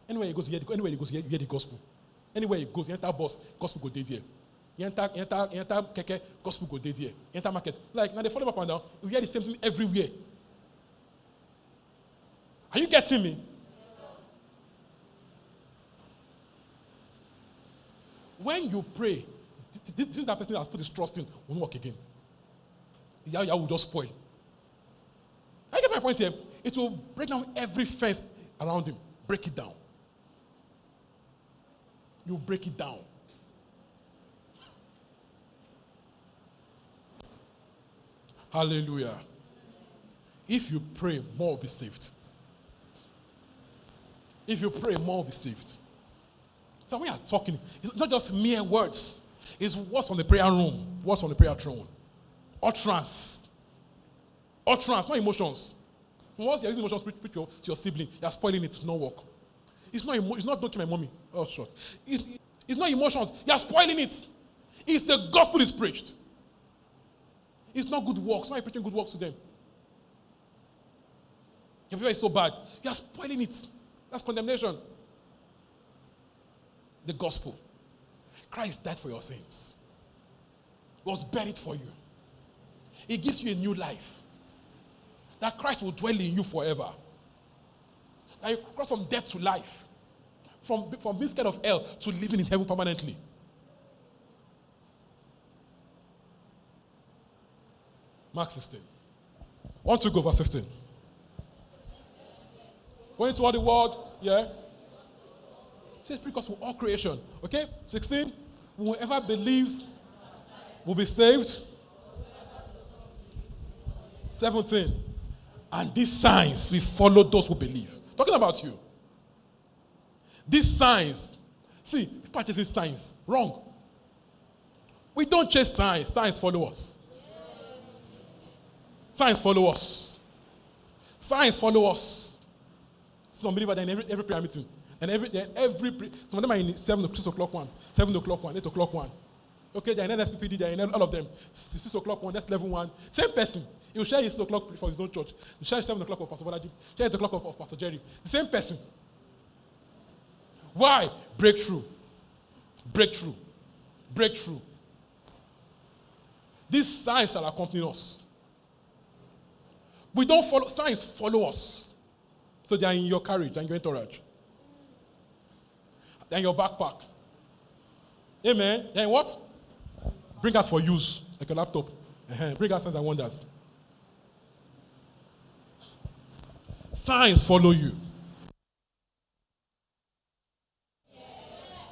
Speaker 1: Anywhere he goes, hear the, anywhere he goes, hear, hear the gospel. Anywhere he goes, he enter bus, gospel go dead here. He enter, enter, enter keke, gospel go dead here. enter market. Like, now they follow up and down. You hear the same thing everywhere. Are you getting me? When you pray, this is that person has put his trust in won't work again. Yah will just spoil. I get my point here. It will break down every fence around him. Break it down. You break it down. Hallelujah. If you pray, more will be saved. If you pray, more will be saved. We are talking, it's not just mere words. It's words on the prayer room, words on the prayer throne. Utterance. Utterance, not emotions. Once you're using emotions to your, to your sibling, you're spoiling it, no work. It's not, emo- it's not don't kill my mommy. Oh, short. It's, it's not emotions. You're spoiling it. It's the gospel is preached. It's not good works. Why are you preaching good works to them? Your prayer is so bad. You're spoiling it. That's condemnation. The gospel. Christ died for your sins. Was buried for you. It gives you a new life. That Christ will dwell in you forever. That you cross from death to life. From, from being scared of hell to living in heaven permanently. Mark 16. One to go, verse 15. Going into all the world, yeah. Says because for all creation. Okay? 16. Whoever believes will be saved. 17. And these signs will follow those who believe. Talking about you. These signs. See, people are chasing signs. Wrong. We don't chase signs. Signs follow us. Signs follow us. Signs follow us. Some believers in every, every prayer meeting. And every every pre- some of them are in seven six o'clock one, seven o'clock one, eight o'clock one. Okay, they're in NSPPD, they're in all of them. Six o'clock one, that's level one. Same person. He will share his o'clock for his own church. He will share seven o'clock of Pastor Bolaji, share eight o'clock of Pastor Jerry. The same person. Why? Breakthrough. Breakthrough. Breakthrough. These signs shall accompany us. We don't follow, signs follow us. So they are in your carriage, in your entourage. They're your backpack. Amen. Then what? Bring out for use, like a laptop. Bring out signs and wonders. Signs follow you.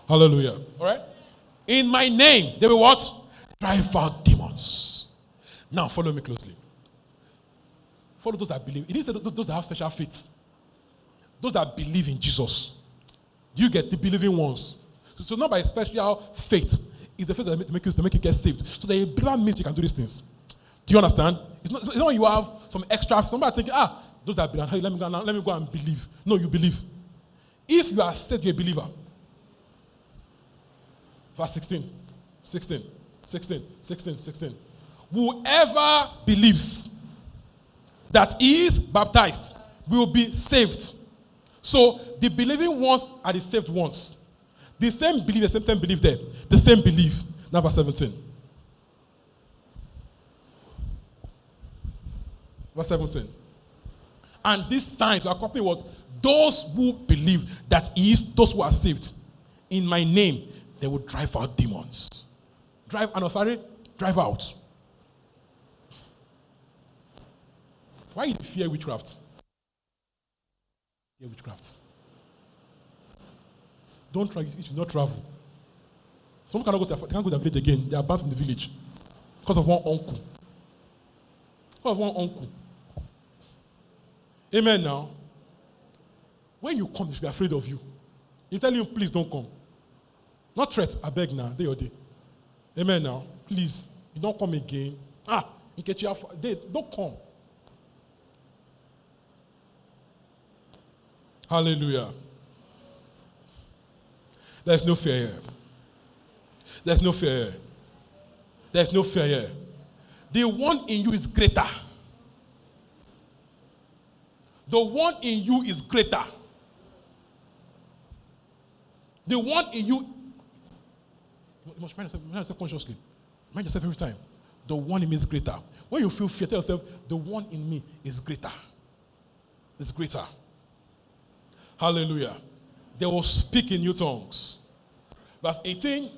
Speaker 1: Hallelujah. All right? In my name, they will what? Drive out demons. Now, follow me closely. follow those that believe. Didn't those, those that have special faith. Those that believe in Jesus. You get the believing ones. So, so not by special faith. It's the faith that make, you make you get saved. So the believer means you can do these things. Do you understand? It's not, it's not when you have some extra. Somebody thinking, ah, those that believe, let me go, let me go and believe. No, you believe. If you are said you're a believer, verse 16, 16, 16, 16, 16. Whoever believes that he is baptized will be saved. So the believing ones are the saved ones. The same belief, the same, same belief there. The same belief. Now, verse 17. Verse 17. And these signs will accompany what? Those who believe that is those who are saved. In my name, they will drive out demons. Drive, and I'm sorry, drive out. Why fear witchcraft? Fear witchcraft. Don't try, you should not travel. Someone cannot go to, can't go to the village again. They are banned from the village because of one uncle. Because of one uncle. Amen now. When you come, they should be afraid of you. You tell him, please don't come. Not threat, I beg now, day or day. Amen now. Please, you don't come again. Ah, in case you have, they don't come. Hallelujah. There's no fear here. There's no fear here. There's no fear here. The one in you is greater. The one in you is greater. The one in you, you must mind yourself, mind yourself consciously. Mind yourself every time. The one in me is greater. When you feel fear, tell yourself, the one in me is greater. It's greater. Hallelujah. They will speak in new tongues. Verse 18.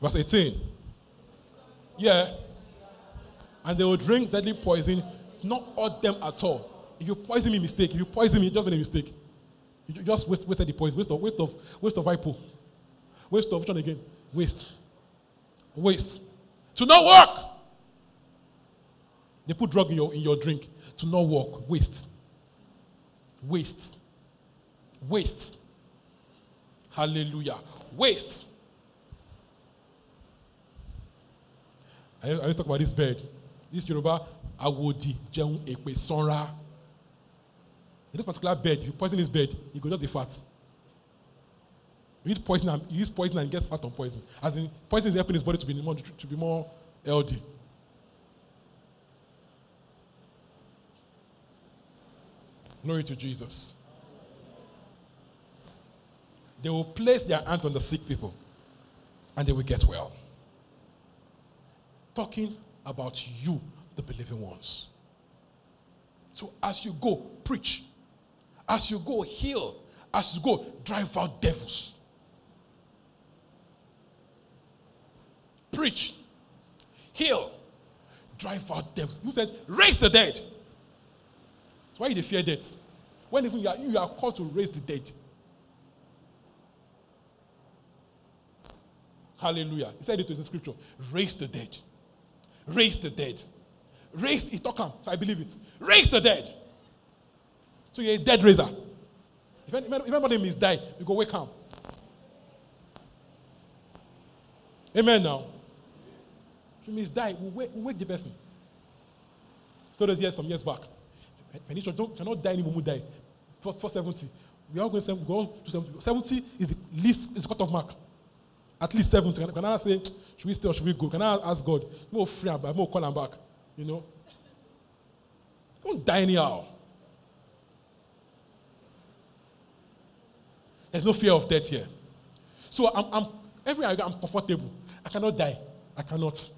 Speaker 1: Verse 18. Yeah. And they will drink deadly poison, not all them at all. If you poison me, mistake. If you poison me, just made a mistake. You just waste, wasted the poison. Waste of waste of waste of hypo. Waste of which one again? Waste. Waste. To not work. They put drug in your in your drink. To not work. Waste. Waste. Waste. Hallelujah. Waste. I, always talk about this bed. This Yoruba, awodi, jeun, ekpe, sonra. In this particular bed, if you poison this bed, you go just the fat. You eat poison and you use poison and get fat on poison. As in, poison is helping his body to be more to be more healthy. Glory to Jesus. They will place their hands on the sick people and they will get well. Talking about you, the believing ones. So as you go, preach. As you go, heal. As you go, drive out devils. Preach. Heal. Drive out devils. You said, raise the dead. That's why you fear death. When even you are, you are called to raise the dead. Hallelujah. He said it was in scripture. Raise the dead. Raise the dead. Raise it. So I believe it. Raise the dead. So you're a dead raiser. If, anybody means die, you go wake up. Amen now. If means die, we wake, we wake the person. Told us here some years back. Peninsula don't, cannot die anymore, die. For, for 70. We are going to, go to 70. 70 is the least, is the cut off mark. At least 70. Can, can I say, should we stay or should we go? Can I ask God? More free, but more call him back. You know? Don't die anyhow. There's no fear of death here. So I'm, I'm everywhere I go, I'm comfortable. I cannot die. I cannot.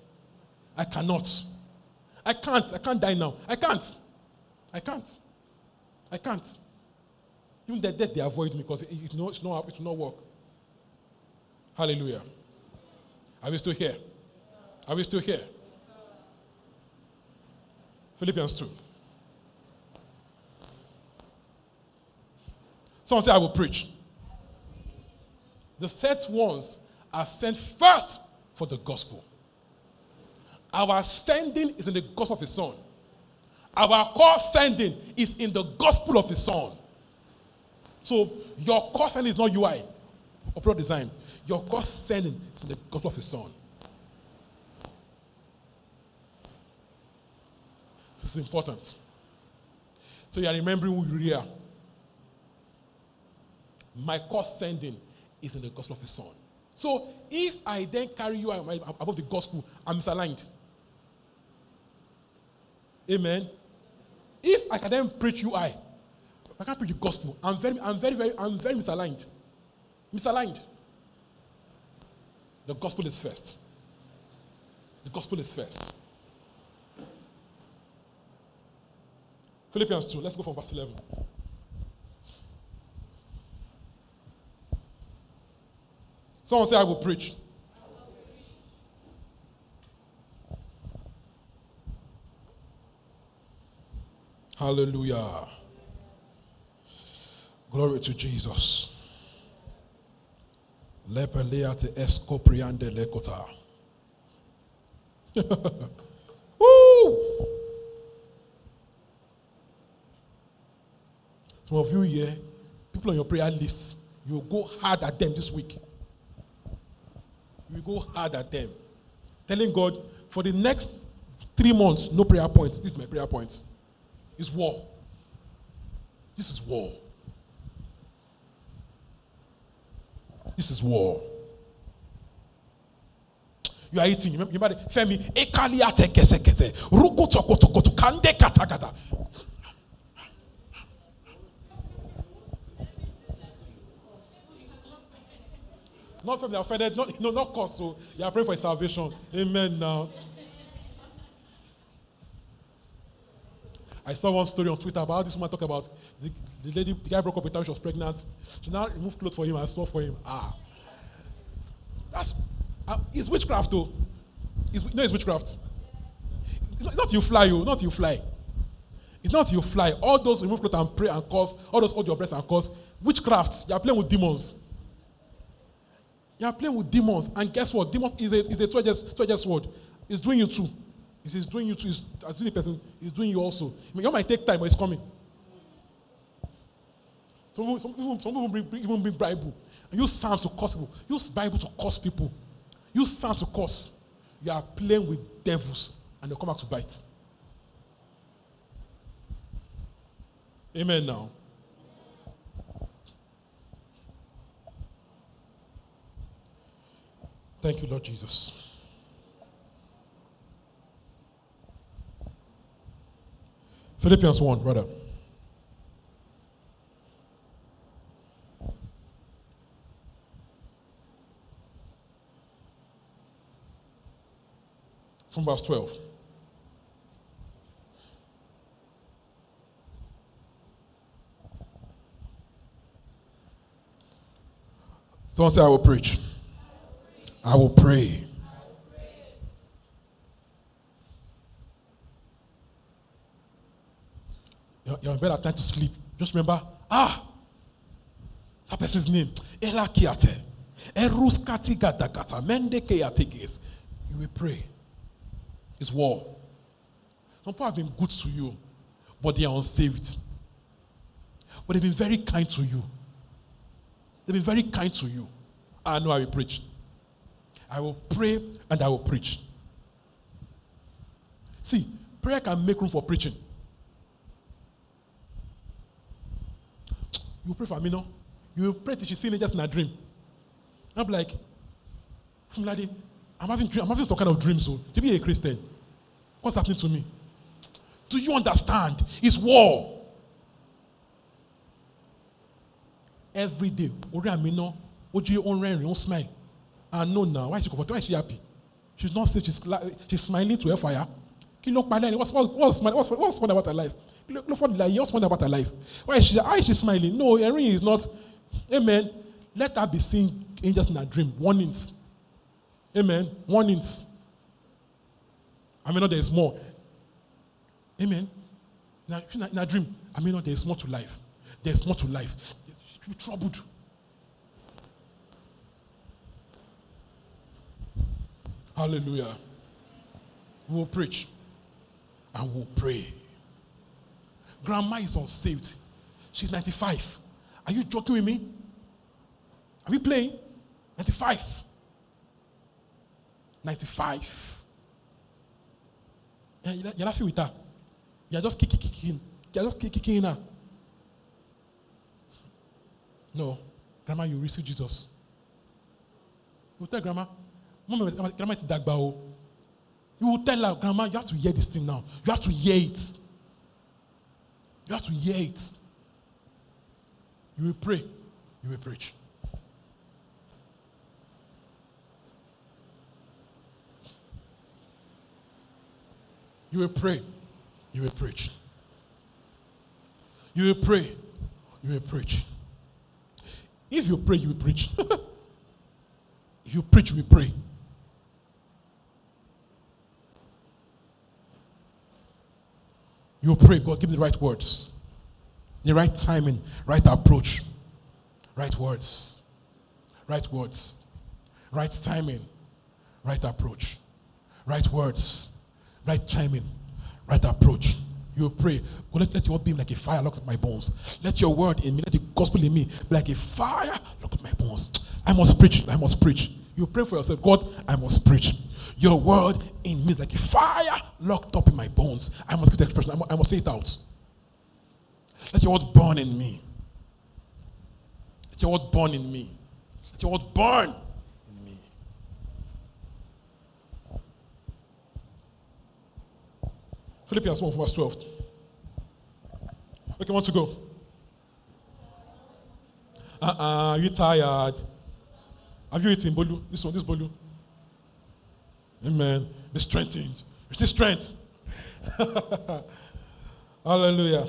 Speaker 1: I cannot. I can't. I can't die now. I can't. I can't. I can't. Even the death, they avoid me because it, it, no, it's not, it will not work. Hallelujah. Are we still here? Are we still here? Philippians 2. Someone say, I will preach. The set ones are sent first for the gospel. Our sending is in the gospel of his son. Our core sending is in the gospel of his son. So your core sending is not UI or product design. Your core sending is in the gospel of his son. This is important. So you are remembering who you are. My core sending is in the gospel of his son. So if I then carry you above the gospel, I'm misaligned. Amen. If I can then preach you, I, I can't preach the gospel. I'm very, I'm very, very, I'm very misaligned. Misaligned. The gospel is first. The gospel is first. Philippians 2. Let's go from verse 11. Someone say, I will preach. Hallelujah. Glory to Jesus. Lepeleate escopriande lekota. Woo! Some of you here, people on your prayer list, you go hard at them this week. You go hard at them. Telling God, for the next three months, no prayer points. This is my prayer point is war. This is war. This is war. You are eating. You remember Femi? Ekali ate kesekete. Ruku toko toko to kande kata kata. Not from the offended, not, no, not cause. So oh. you are praying for salvation. Amen. Now. I saw one story on Twitter about this woman talk about the, the lady, the guy broke up with her, she was pregnant. She now removed clothes for him and stuff for him. Ah. That's, uh, it's witchcraft though. It's, no, it's witchcraft. It's not, not you fly, you, not you fly. It's not you fly. All those remove clothes and pray and cause, all those hold your breast and cause, witchcraft. You are playing with demons. You are playing with demons. And guess what? Demons is a, is a two-edged sword. It's doing you too. He's doing you too. He's, as doing the person, he's doing you also. I mean, you might take time, but it's coming. Some people, some people, some people bring, bring, even bring Bible. And use Psalms to curse people. Use Bible to curse people. Use Psalms to curse. You are playing with devils, and they'll come back to bite. Amen now. Thank you, Lord Jesus. Philippians 1, brother. From verse 12. Someone say, I will preach. I will pray. You're in bed at time to sleep, just remember, ah, that person's name, Ela Kiate, Eruskati Gatakata, Mende Keategis. You will pray. It's war. Some people have been good to you, but they are unsaved. But they've been very kind to you. They've been very kind to you. I know I will preach. I will pray and I will preach. See, prayer can make room for preaching. You pray for Amino. You pray till she's seeing it just in a dream. I'm like, Lady, I'm having dream, I'm having some kind of dream. So to be a Christian, what's happening to me? Do you understand? It's war. Every day, Ori Amino, Oji on rain, on smile. I know now. Why is she comfortable? Why is she happy? She's not safe. She's, she's smiling to her fire. What's, what's, what's, what's, what's fun about her life? Look, look for the light. just fun about her life? Why is she, why is she smiling? No, Erin is not. Amen. Let her be seeing angels in her dream. Warnings. Amen. Warnings. I mean, no, there's more. Amen. Now, in a dream, I mean, no, there's more to life. There's more to life. You'll be troubled. Hallelujah. we will preach and we'll pray. Grandma is unsaved. She's 95. Are you joking with me? Are we playing? 95. 95. Yeah, you're laughing with her. You're just kicking, kicking. You're just kicking her. No. Grandma, you receive Jesus. You tell grandma, Mama, grandma is dagba. You will tell her, grandma, you have to hear this thing now. You have to hear it. You have to hear it. You will pray. You will preach. You will pray. You will preach. You will pray. You will preach. If you pray, you will preach. if you preach, will pray. You pray, God, give me the right words, the right timing, right approach, right words, right words, right timing, right approach, right words, right timing, right approach. You pray, God, let, your word be like a fire locked at my bones. Let your word in me, let the gospel in me be like a fire locked at my bones. I must preach, I must preach. You pray for yourself, God, I must preach. Your word in me is like a fire locked up in my bones. I must get the expression, I must, I say it out. Let your word burn in me. Let your word burn in me. Let your word burn in me. Philippians 1 verse 12. Okay, want to go? Uh-uh, you tired? Have you eaten bolu? This one, this bolu. Amen. Be strengthened. Receive strength. Hallelujah.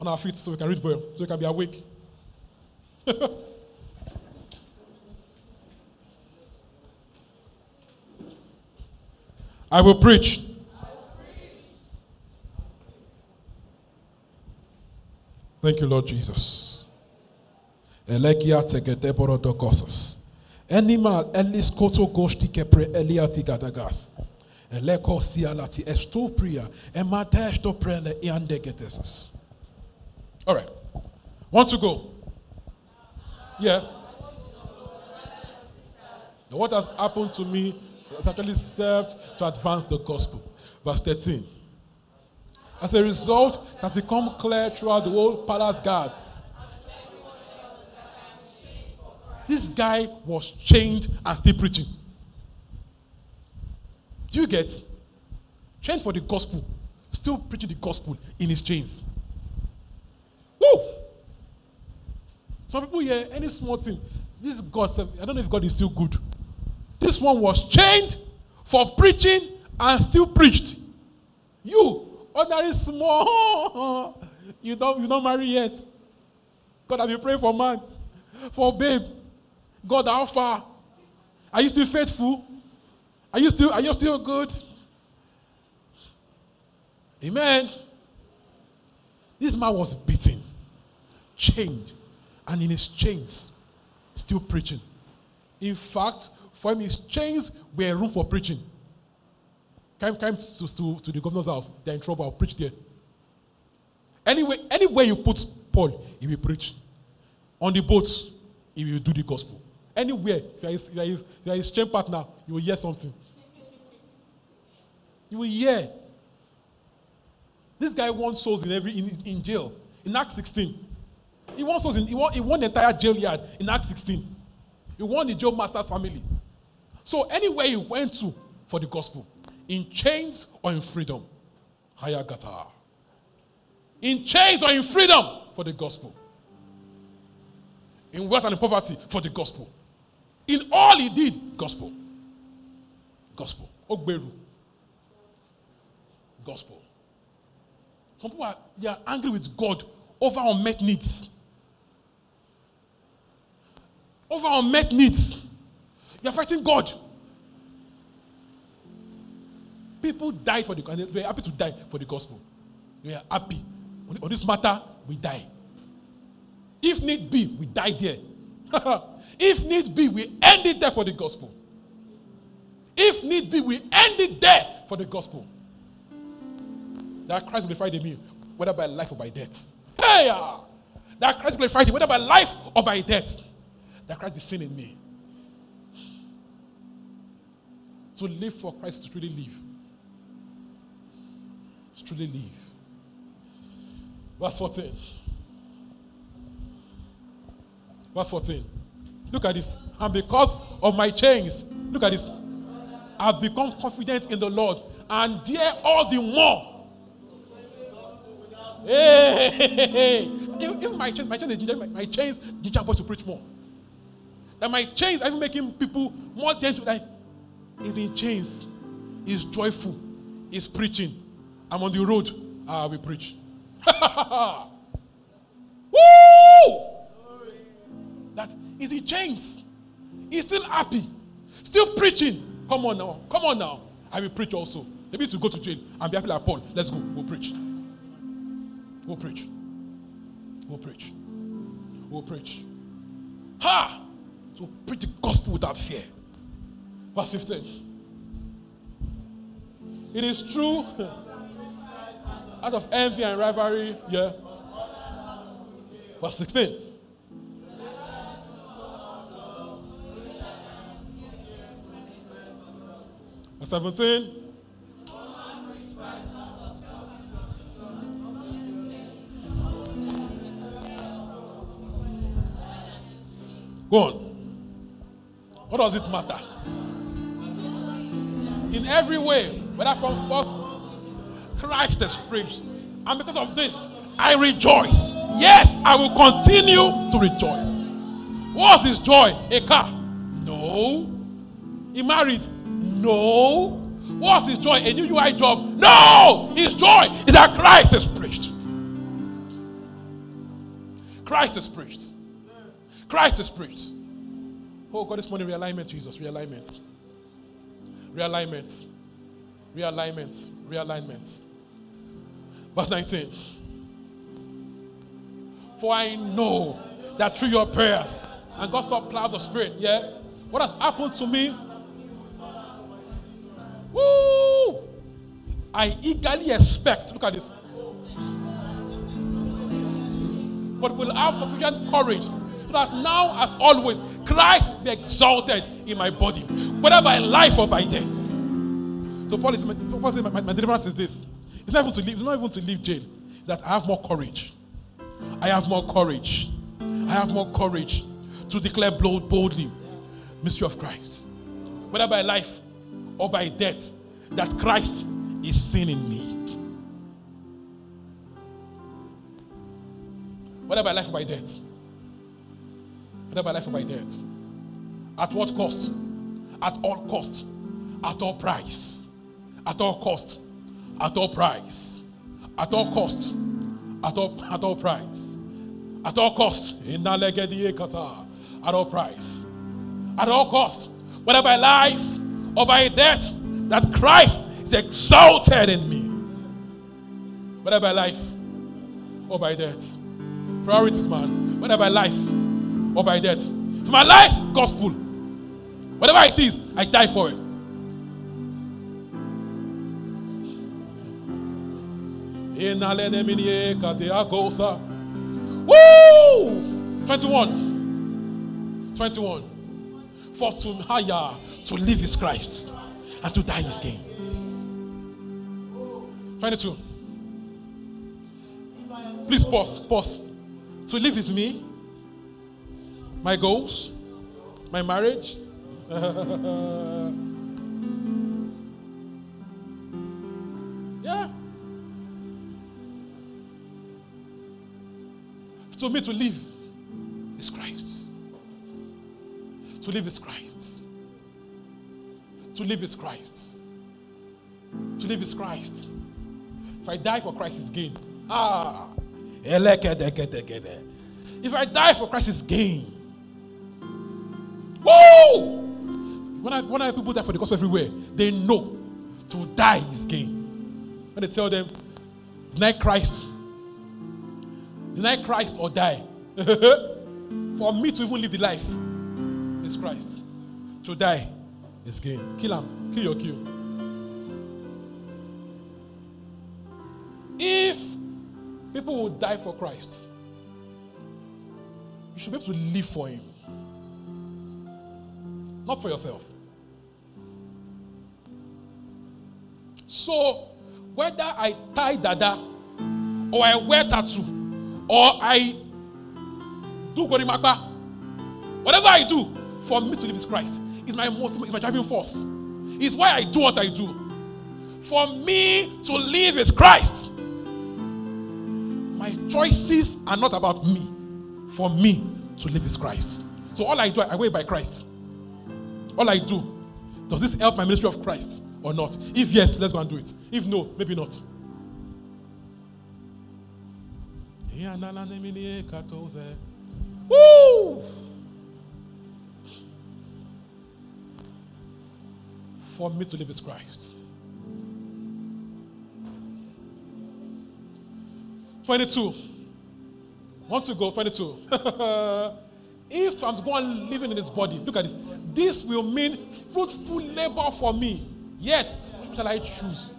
Speaker 1: On our feet so we can read well, so we can be awake. I will preach. Thank you, Lord Jesus. Elekia tegete borodokosas. Animal elis koto goshti kepre eliati gadagas. Eleko sialati estupria ematesto prele iandegetesas. All right. Want to go? Yeah. What has happened to me has actually served to advance the gospel. Verse 13. As a result, it has become clear throughout the whole palace guard. This guy was chained and still preaching. Do you get? Chained for the gospel, still preaching the gospel in his chains. Woo! Some people hear any small thing, this God, I don't know if God is still good. This one was chained for preaching and still preached. You, ordinary small, you don't you don't marry yet. God, have you praying for man, for babe? God, how far? Are you still faithful? Are you still are you still good? Amen. This man was beaten, chained, and in his chains, still preaching. In fact, for him, his chains were room for preaching. Came, came to, to, to the governor's house, they're in trouble, I'll preach there. Anyway, anywhere you put Paul, he will preach. On the boat, he will do the gospel. Anywhere, you are his, you are his, you are his chain partner, you will hear something. You will hear. This guy won souls in every in, in jail. In Acts 16. He won souls in he won, he won the entire jail yard in Acts 16. He won the jail master's family. So anywhere he went to for the gospel, in chains or in freedom, Hayagata. In chains or in freedom for the gospel. In wealth and in poverty for the gospel. In all he did, gospel. Gospel. Ogberu. Gospel. Some people are, they are angry with God over unmet needs. Over unmet needs. You're fighting God. People died for the gospel. They were happy to die for the gospel. We are happy. On this matter, we die. If need be, we die there. if need be, we end it there for the gospel. If need be, we end it there for the gospel. That Christ will glorified in me, whether by life or by death. Hey! ah! That Christ will glorified in whether by life or by death. That Christ be seen in me. To live for Christ to truly live. To truly live. Verse 14. Verse 14. Look at this. And because of my chains, look at this. I've become confident in the Lord and dare all the more. Hey, hey, hey, hey. My chains, my chains, my, my chains, ginger boys to preach more. That my chains are even making people more gentle. Like, he's in chains, he's joyful, he's preaching. I'm on the road, ah, I will preach. Woo! That is in chains. He's still happy, still preaching. Come on now, come on now. I will preach also. Maybe to go to jail and be happy like Paul. Let's go, we'll preach. We'll preach. We'll preach. We'll preach. Ha! To preach the gospel without fear. Verse 15. It is true. Out of envy and rivalry, yeah. Verse 16. Verse 17. Go on. What does it matter? In every way, whether from first, Christ is preached. And because of this, I rejoice. Yes, I will continue to rejoice. What's his joy? A car? No. He married? No. What's his joy? A new UI job? No. His joy is that Christ is preached. Christ is preached. Christ is preached. Oh God, this morning realignment, Jesus, realignment. Realignment. Realignment. Realignment. Verse 19. For I know that through your prayers and God's supply of the Spirit, yeah, what has happened to me? Woo! I eagerly expect, look at this. But will have sufficient courage so that now, as always, Christ be exalted in my body, whether by life or by death. So Paul is Paul says, my, my, my deliverance is this. It's not even to leave, it's not even to leave jail. That I have more courage. I have more courage. I have more courage to declare boldly, mystery of Christ. Whether by life or by death, that Christ is seen in me. Whether by life or by death. Whether by life or by death. At what cost? At all cost. At all price. At all cost. At all price. At all cost. At all, at all price. At all cost. In At all price. At all cost. Whether life or by death, that Christ is exalted in me. Whether by life or by death. Priorities, man. Whether by life or by death. It's my life, gospel. Whatever it is, I die for it. Woo! 21. 21. For to hire, to live is Christ, and to die is gain. 22. Please pause, pause. To live is me, my goals, my marriage. yeah. To me, to live To live is Christ. To live is Christ. To live is Christ. If I die for Christ, it's gain. Ah. If I die for Christ, it's gain. Woo! When I when I people die for the gospel everywhere, they know to die is gain. When they tell them, deny Christ, deny Christ or die. for me to even live the life is Christ. To die is gain. Kill him. Kill your kill. If people will die for Christ, you should be able to live for Him, not for yourself. So, whether I tie dada, or I wear tattoo, or I do gorimagba, whatever I do, for me to live is Christ. Is my is my driving force. Is why I do what I do. For me to live is Christ. My choices are not about me. For me to live is Christ. So all I do, I wait by Christ. All I do, does this help my ministry of Christ or not? If yes, let's go and do it. If no, maybe not. Woo! For me to live is Christ. 22. Want to go? 22. if I'm going living in his body, look at this. This will mean fruitful labor for me. Yet, shall I choose?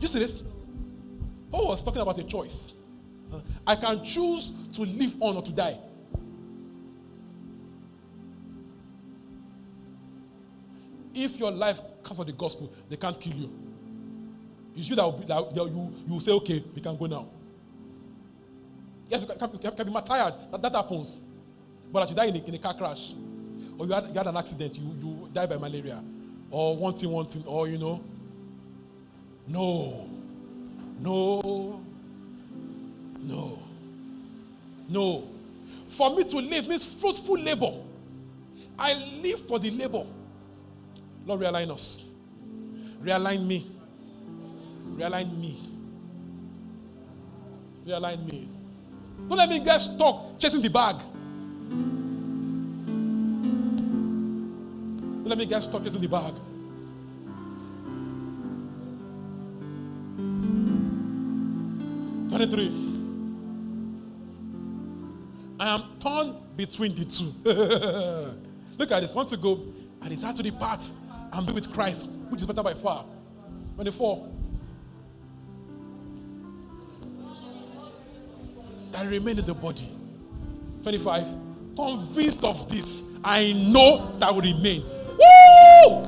Speaker 1: You see this? Paul was talking about a choice. I can choose to live on or to die. If your life comes for the gospel, they can't kill you. It's you that, will be, that you, you will say, okay, we can go now. Yes, you can, can, can be tired. That, that happens. But that you die in a, in a car crash, or you had, you had an accident, you, you die by malaria, or one thing, one thing, or you know. No. No. No. No. For me to live means fruitful labor. I live for the labor. Lord, realign us. Realign me. Realign me. Realign me. Don't let me get stuck chasing the bag. Don't let me get stuck chasing the bag. Twenty-three. I am torn between the two. Look at this. I want to go and desire to depart and be with Christ, which is better by far. 24. That remain in the body. 25. Convinced of this, I know that will remain. Woo!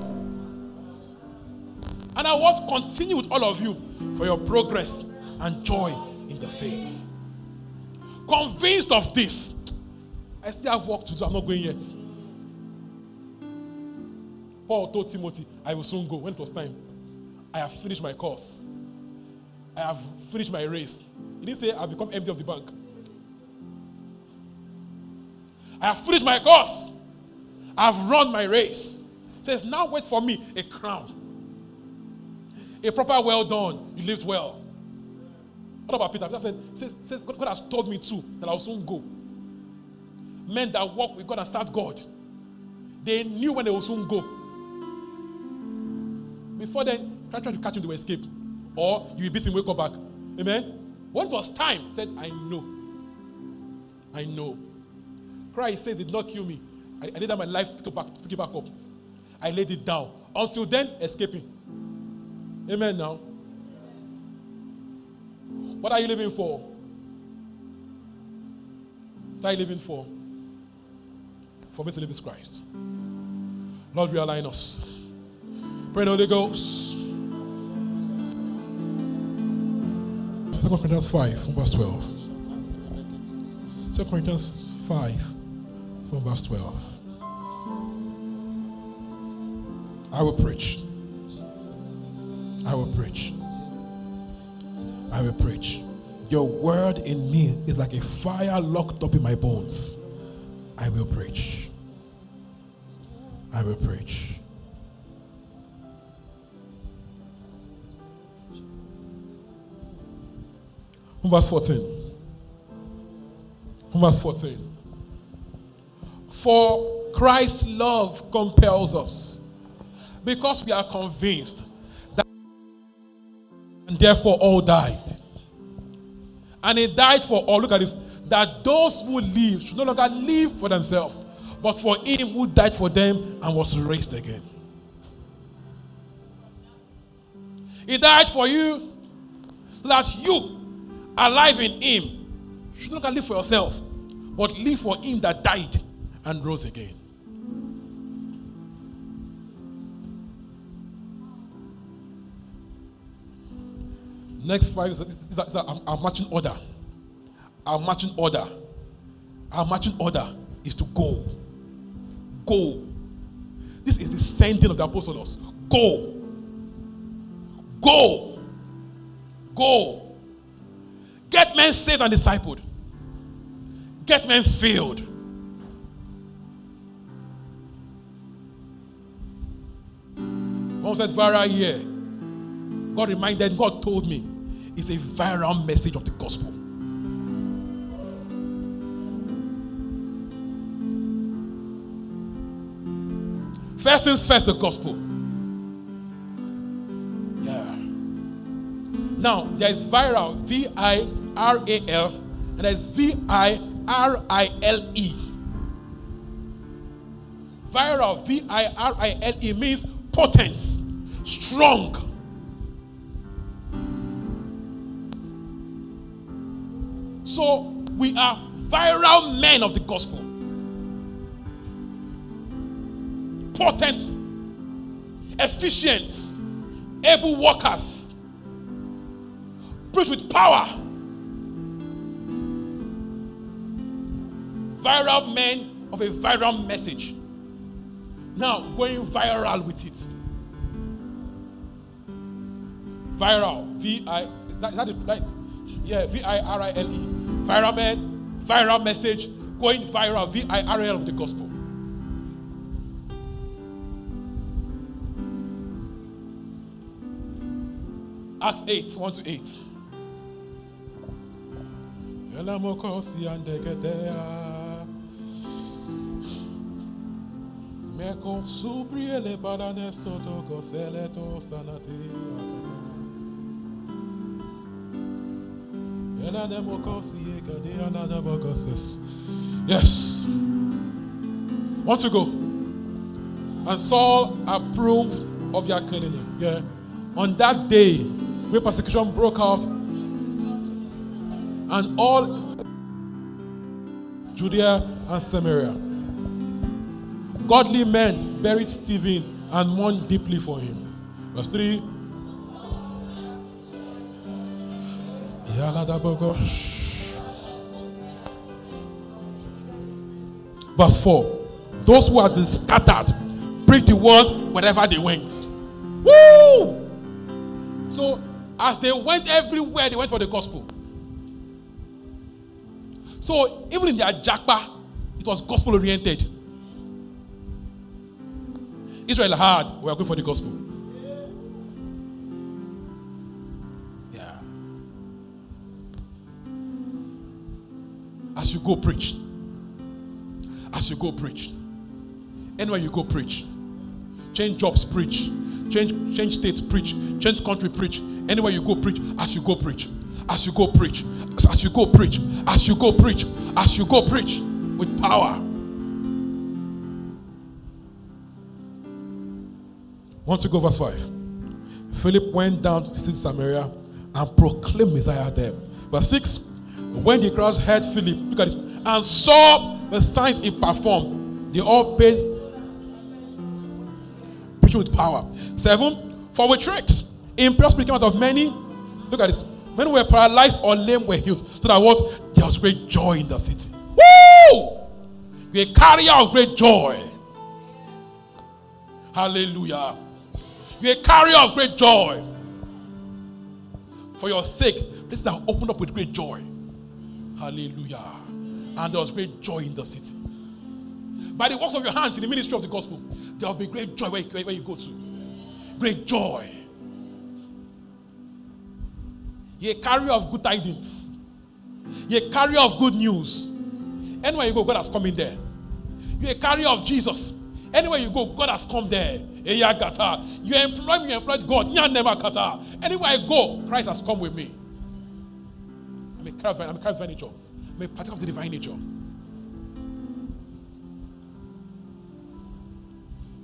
Speaker 1: And I want to continue with all of you for your progress and joy in the faith. Convinced of this, I still have work to do. I'm not going yet. Paul told Timothy, I will soon go when it was time. I have finished my course. I have finished my race. He didn't say I've become empty of the bank. I have finished my course. I've run my race. He says, now wait for me a crown. A proper well done. You lived well. What about Peter? Peter said, says, says God, has told me too that I'll soon go. Men that walk with God and serve God, they knew when they will soon go. Before then, try, try to catch him, they will escape. Or you will beat him, wake up back. Amen? When it was time, said, I know. I know. Christ said, did not kill me. I, I my life to pick back, pick it back up. I laid it down. Until then, escaping. Amen now. What are you living for? What are you living for? For me to live with Christ. Lord, realign us. Pray Holy Ghost. 2 Corinthians 5 from verse 12. 2 Corinthians 5 from verse 12. I will preach. I will preach. I will preach. Your word in me is like a fire locked up in my bones. I will preach. I will preach. Verse 14. Verse 14. For Christ's love compels us because we are convinced that and therefore all died. And he died for all. Look at this. That those who live should no longer live for themselves, but for him who died for them and was raised again. He died for you so that you, alive in him, You should not live for yourself, but live for him that died and rose again. Next five is, is, is, marching order. Our marching order. Our marching order is to go. Go. This is the sending of the apostles. Go. Go. Go. Get men saved and discipled. Get men filled. One says viral here. God reminded, God told me it's a viral message of the gospel. First things first, the gospel. Yeah. Now, there is viral, V I R A L, and there's V I R I L E. Viral, V I R I L E, means potent, strong. So, we are viral men of the gospel. potent, efficient, able workers, preach with power. Viral men of a viral message. Now going viral with it. Viral. V I is that, is that it, right? Yeah, V I R I L E. Viral men, viral message, going viral. V I R L with the gospel. Acts 8, 1 to 8. Gosele to sanati Yes. Want to go? And Saul approved of their cleansing. Yeah. On that day, great persecution broke out, and all Judea and Samaria. Godly men buried Stephen and mourned deeply for him. Verse 3. Verse 4. Those who had been scattered preached the word wherever they went. Woo! So, as they went everywhere, they went for the gospel. So, even in their japa, it was gospel oriented. Israel hard, we are going for the gospel. Yeah. As you go preach, as you go preach, anywhere you go preach, change jobs, preach, change change states, preach, change country, preach, anywhere you go preach, as you go preach, as you go preach, as you go preach, as you go preach, as you go preach with power. Want to go verse 5. Philip went down to Samaria and proclaimed Messiah there. Verse 6. When the crowds heard Philip, look at it, and saw the signs he performed, they all paid preaching with power. Seven. For with tricks, impressed came out of many. Look at this. Many were paralyzed or lame were healed. So that what? There was great joy in the city. Woo! You're a carrier of great joy. Hallelujah. You're a carrier of great joy. For your sake, places are opened up with great joy. Hallelujah. And there was great joy in the city. By the works of your hands in the ministry of the gospel, there will be great joy where, where you go to. Great joy. You're a carrier of good tidings. You're a carrier of good news. Anywhere you go, God has come in there. You're a carrier of Jesus. Anywhere you go, God has come there. You employ me, you employ God. Anywhere I go, Christ has come with me. I'm a of, I'm a of nature. I'm a partaker of the divine nature.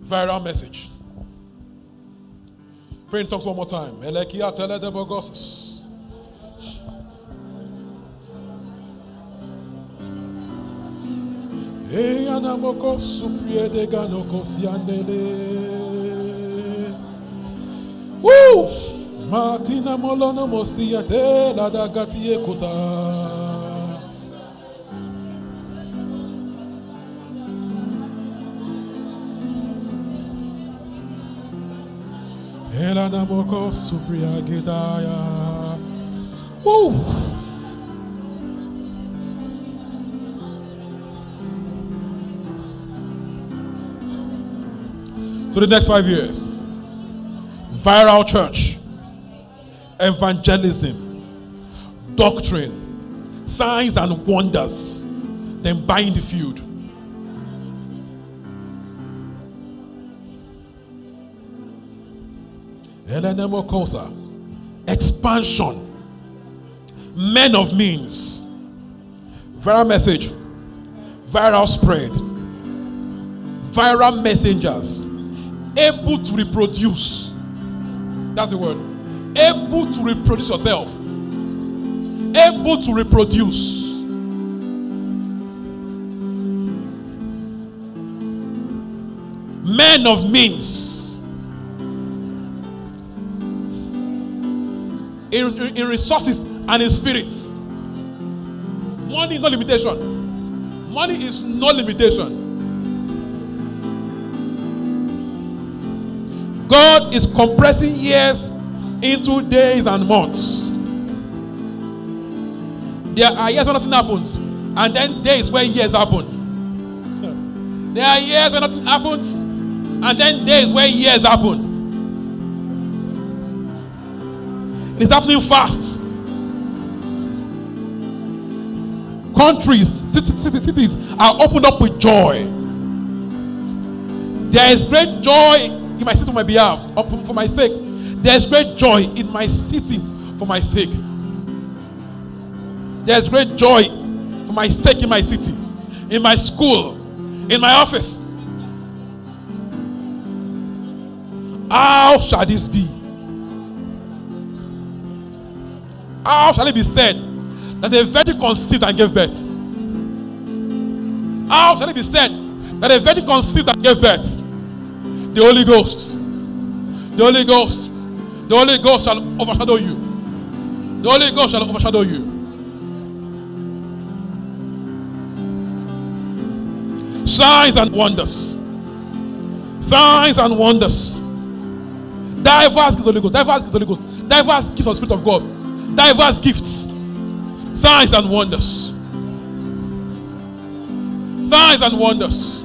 Speaker 1: Viral message. Pray in tongues one more time. Elekia teledebogosis. Eyanamoko suprie de ganoko siandele. Woo! Martina molono mosiate la da gatie kuta. Elanamoko supria gidaya. Woo! So the next five years, viral church, evangelism, doctrine, signs and wonders, then buying the field. Expansion, men of means, viral message, viral spread, viral messengers, able to reproduce. That's the word. Able to reproduce yourself. Able to reproduce. Men of means. In, in, in resources and in spirits. Money is no limitation. Money is no limitation. God is compressing years into days and months. There are years when nothing happens, and then days where years happen. There are years when nothing happens, and then days where years happen. It is happening fast. Countries, cities cities are opened up with joy. There is great joy in my city on my behalf, for my sake. There is great joy in my city for my sake. There is great joy for my sake in my city, in my school, in my office. How shall this be? How shall it be said that a virgin conceived and gave birth? How shall it be said that a virgin conceived and gave birth? The Holy Ghost. The Holy Ghost. The Holy Ghost shall overshadow you. The Holy Ghost shall overshadow you. Signs and wonders. Signs and wonders. Diverse gifts of the Holy Ghost. Diverse gifts of the Holy Ghost. Diverse gifts of the Spirit of God. Diverse gifts. Signs and wonders. Signs and wonders.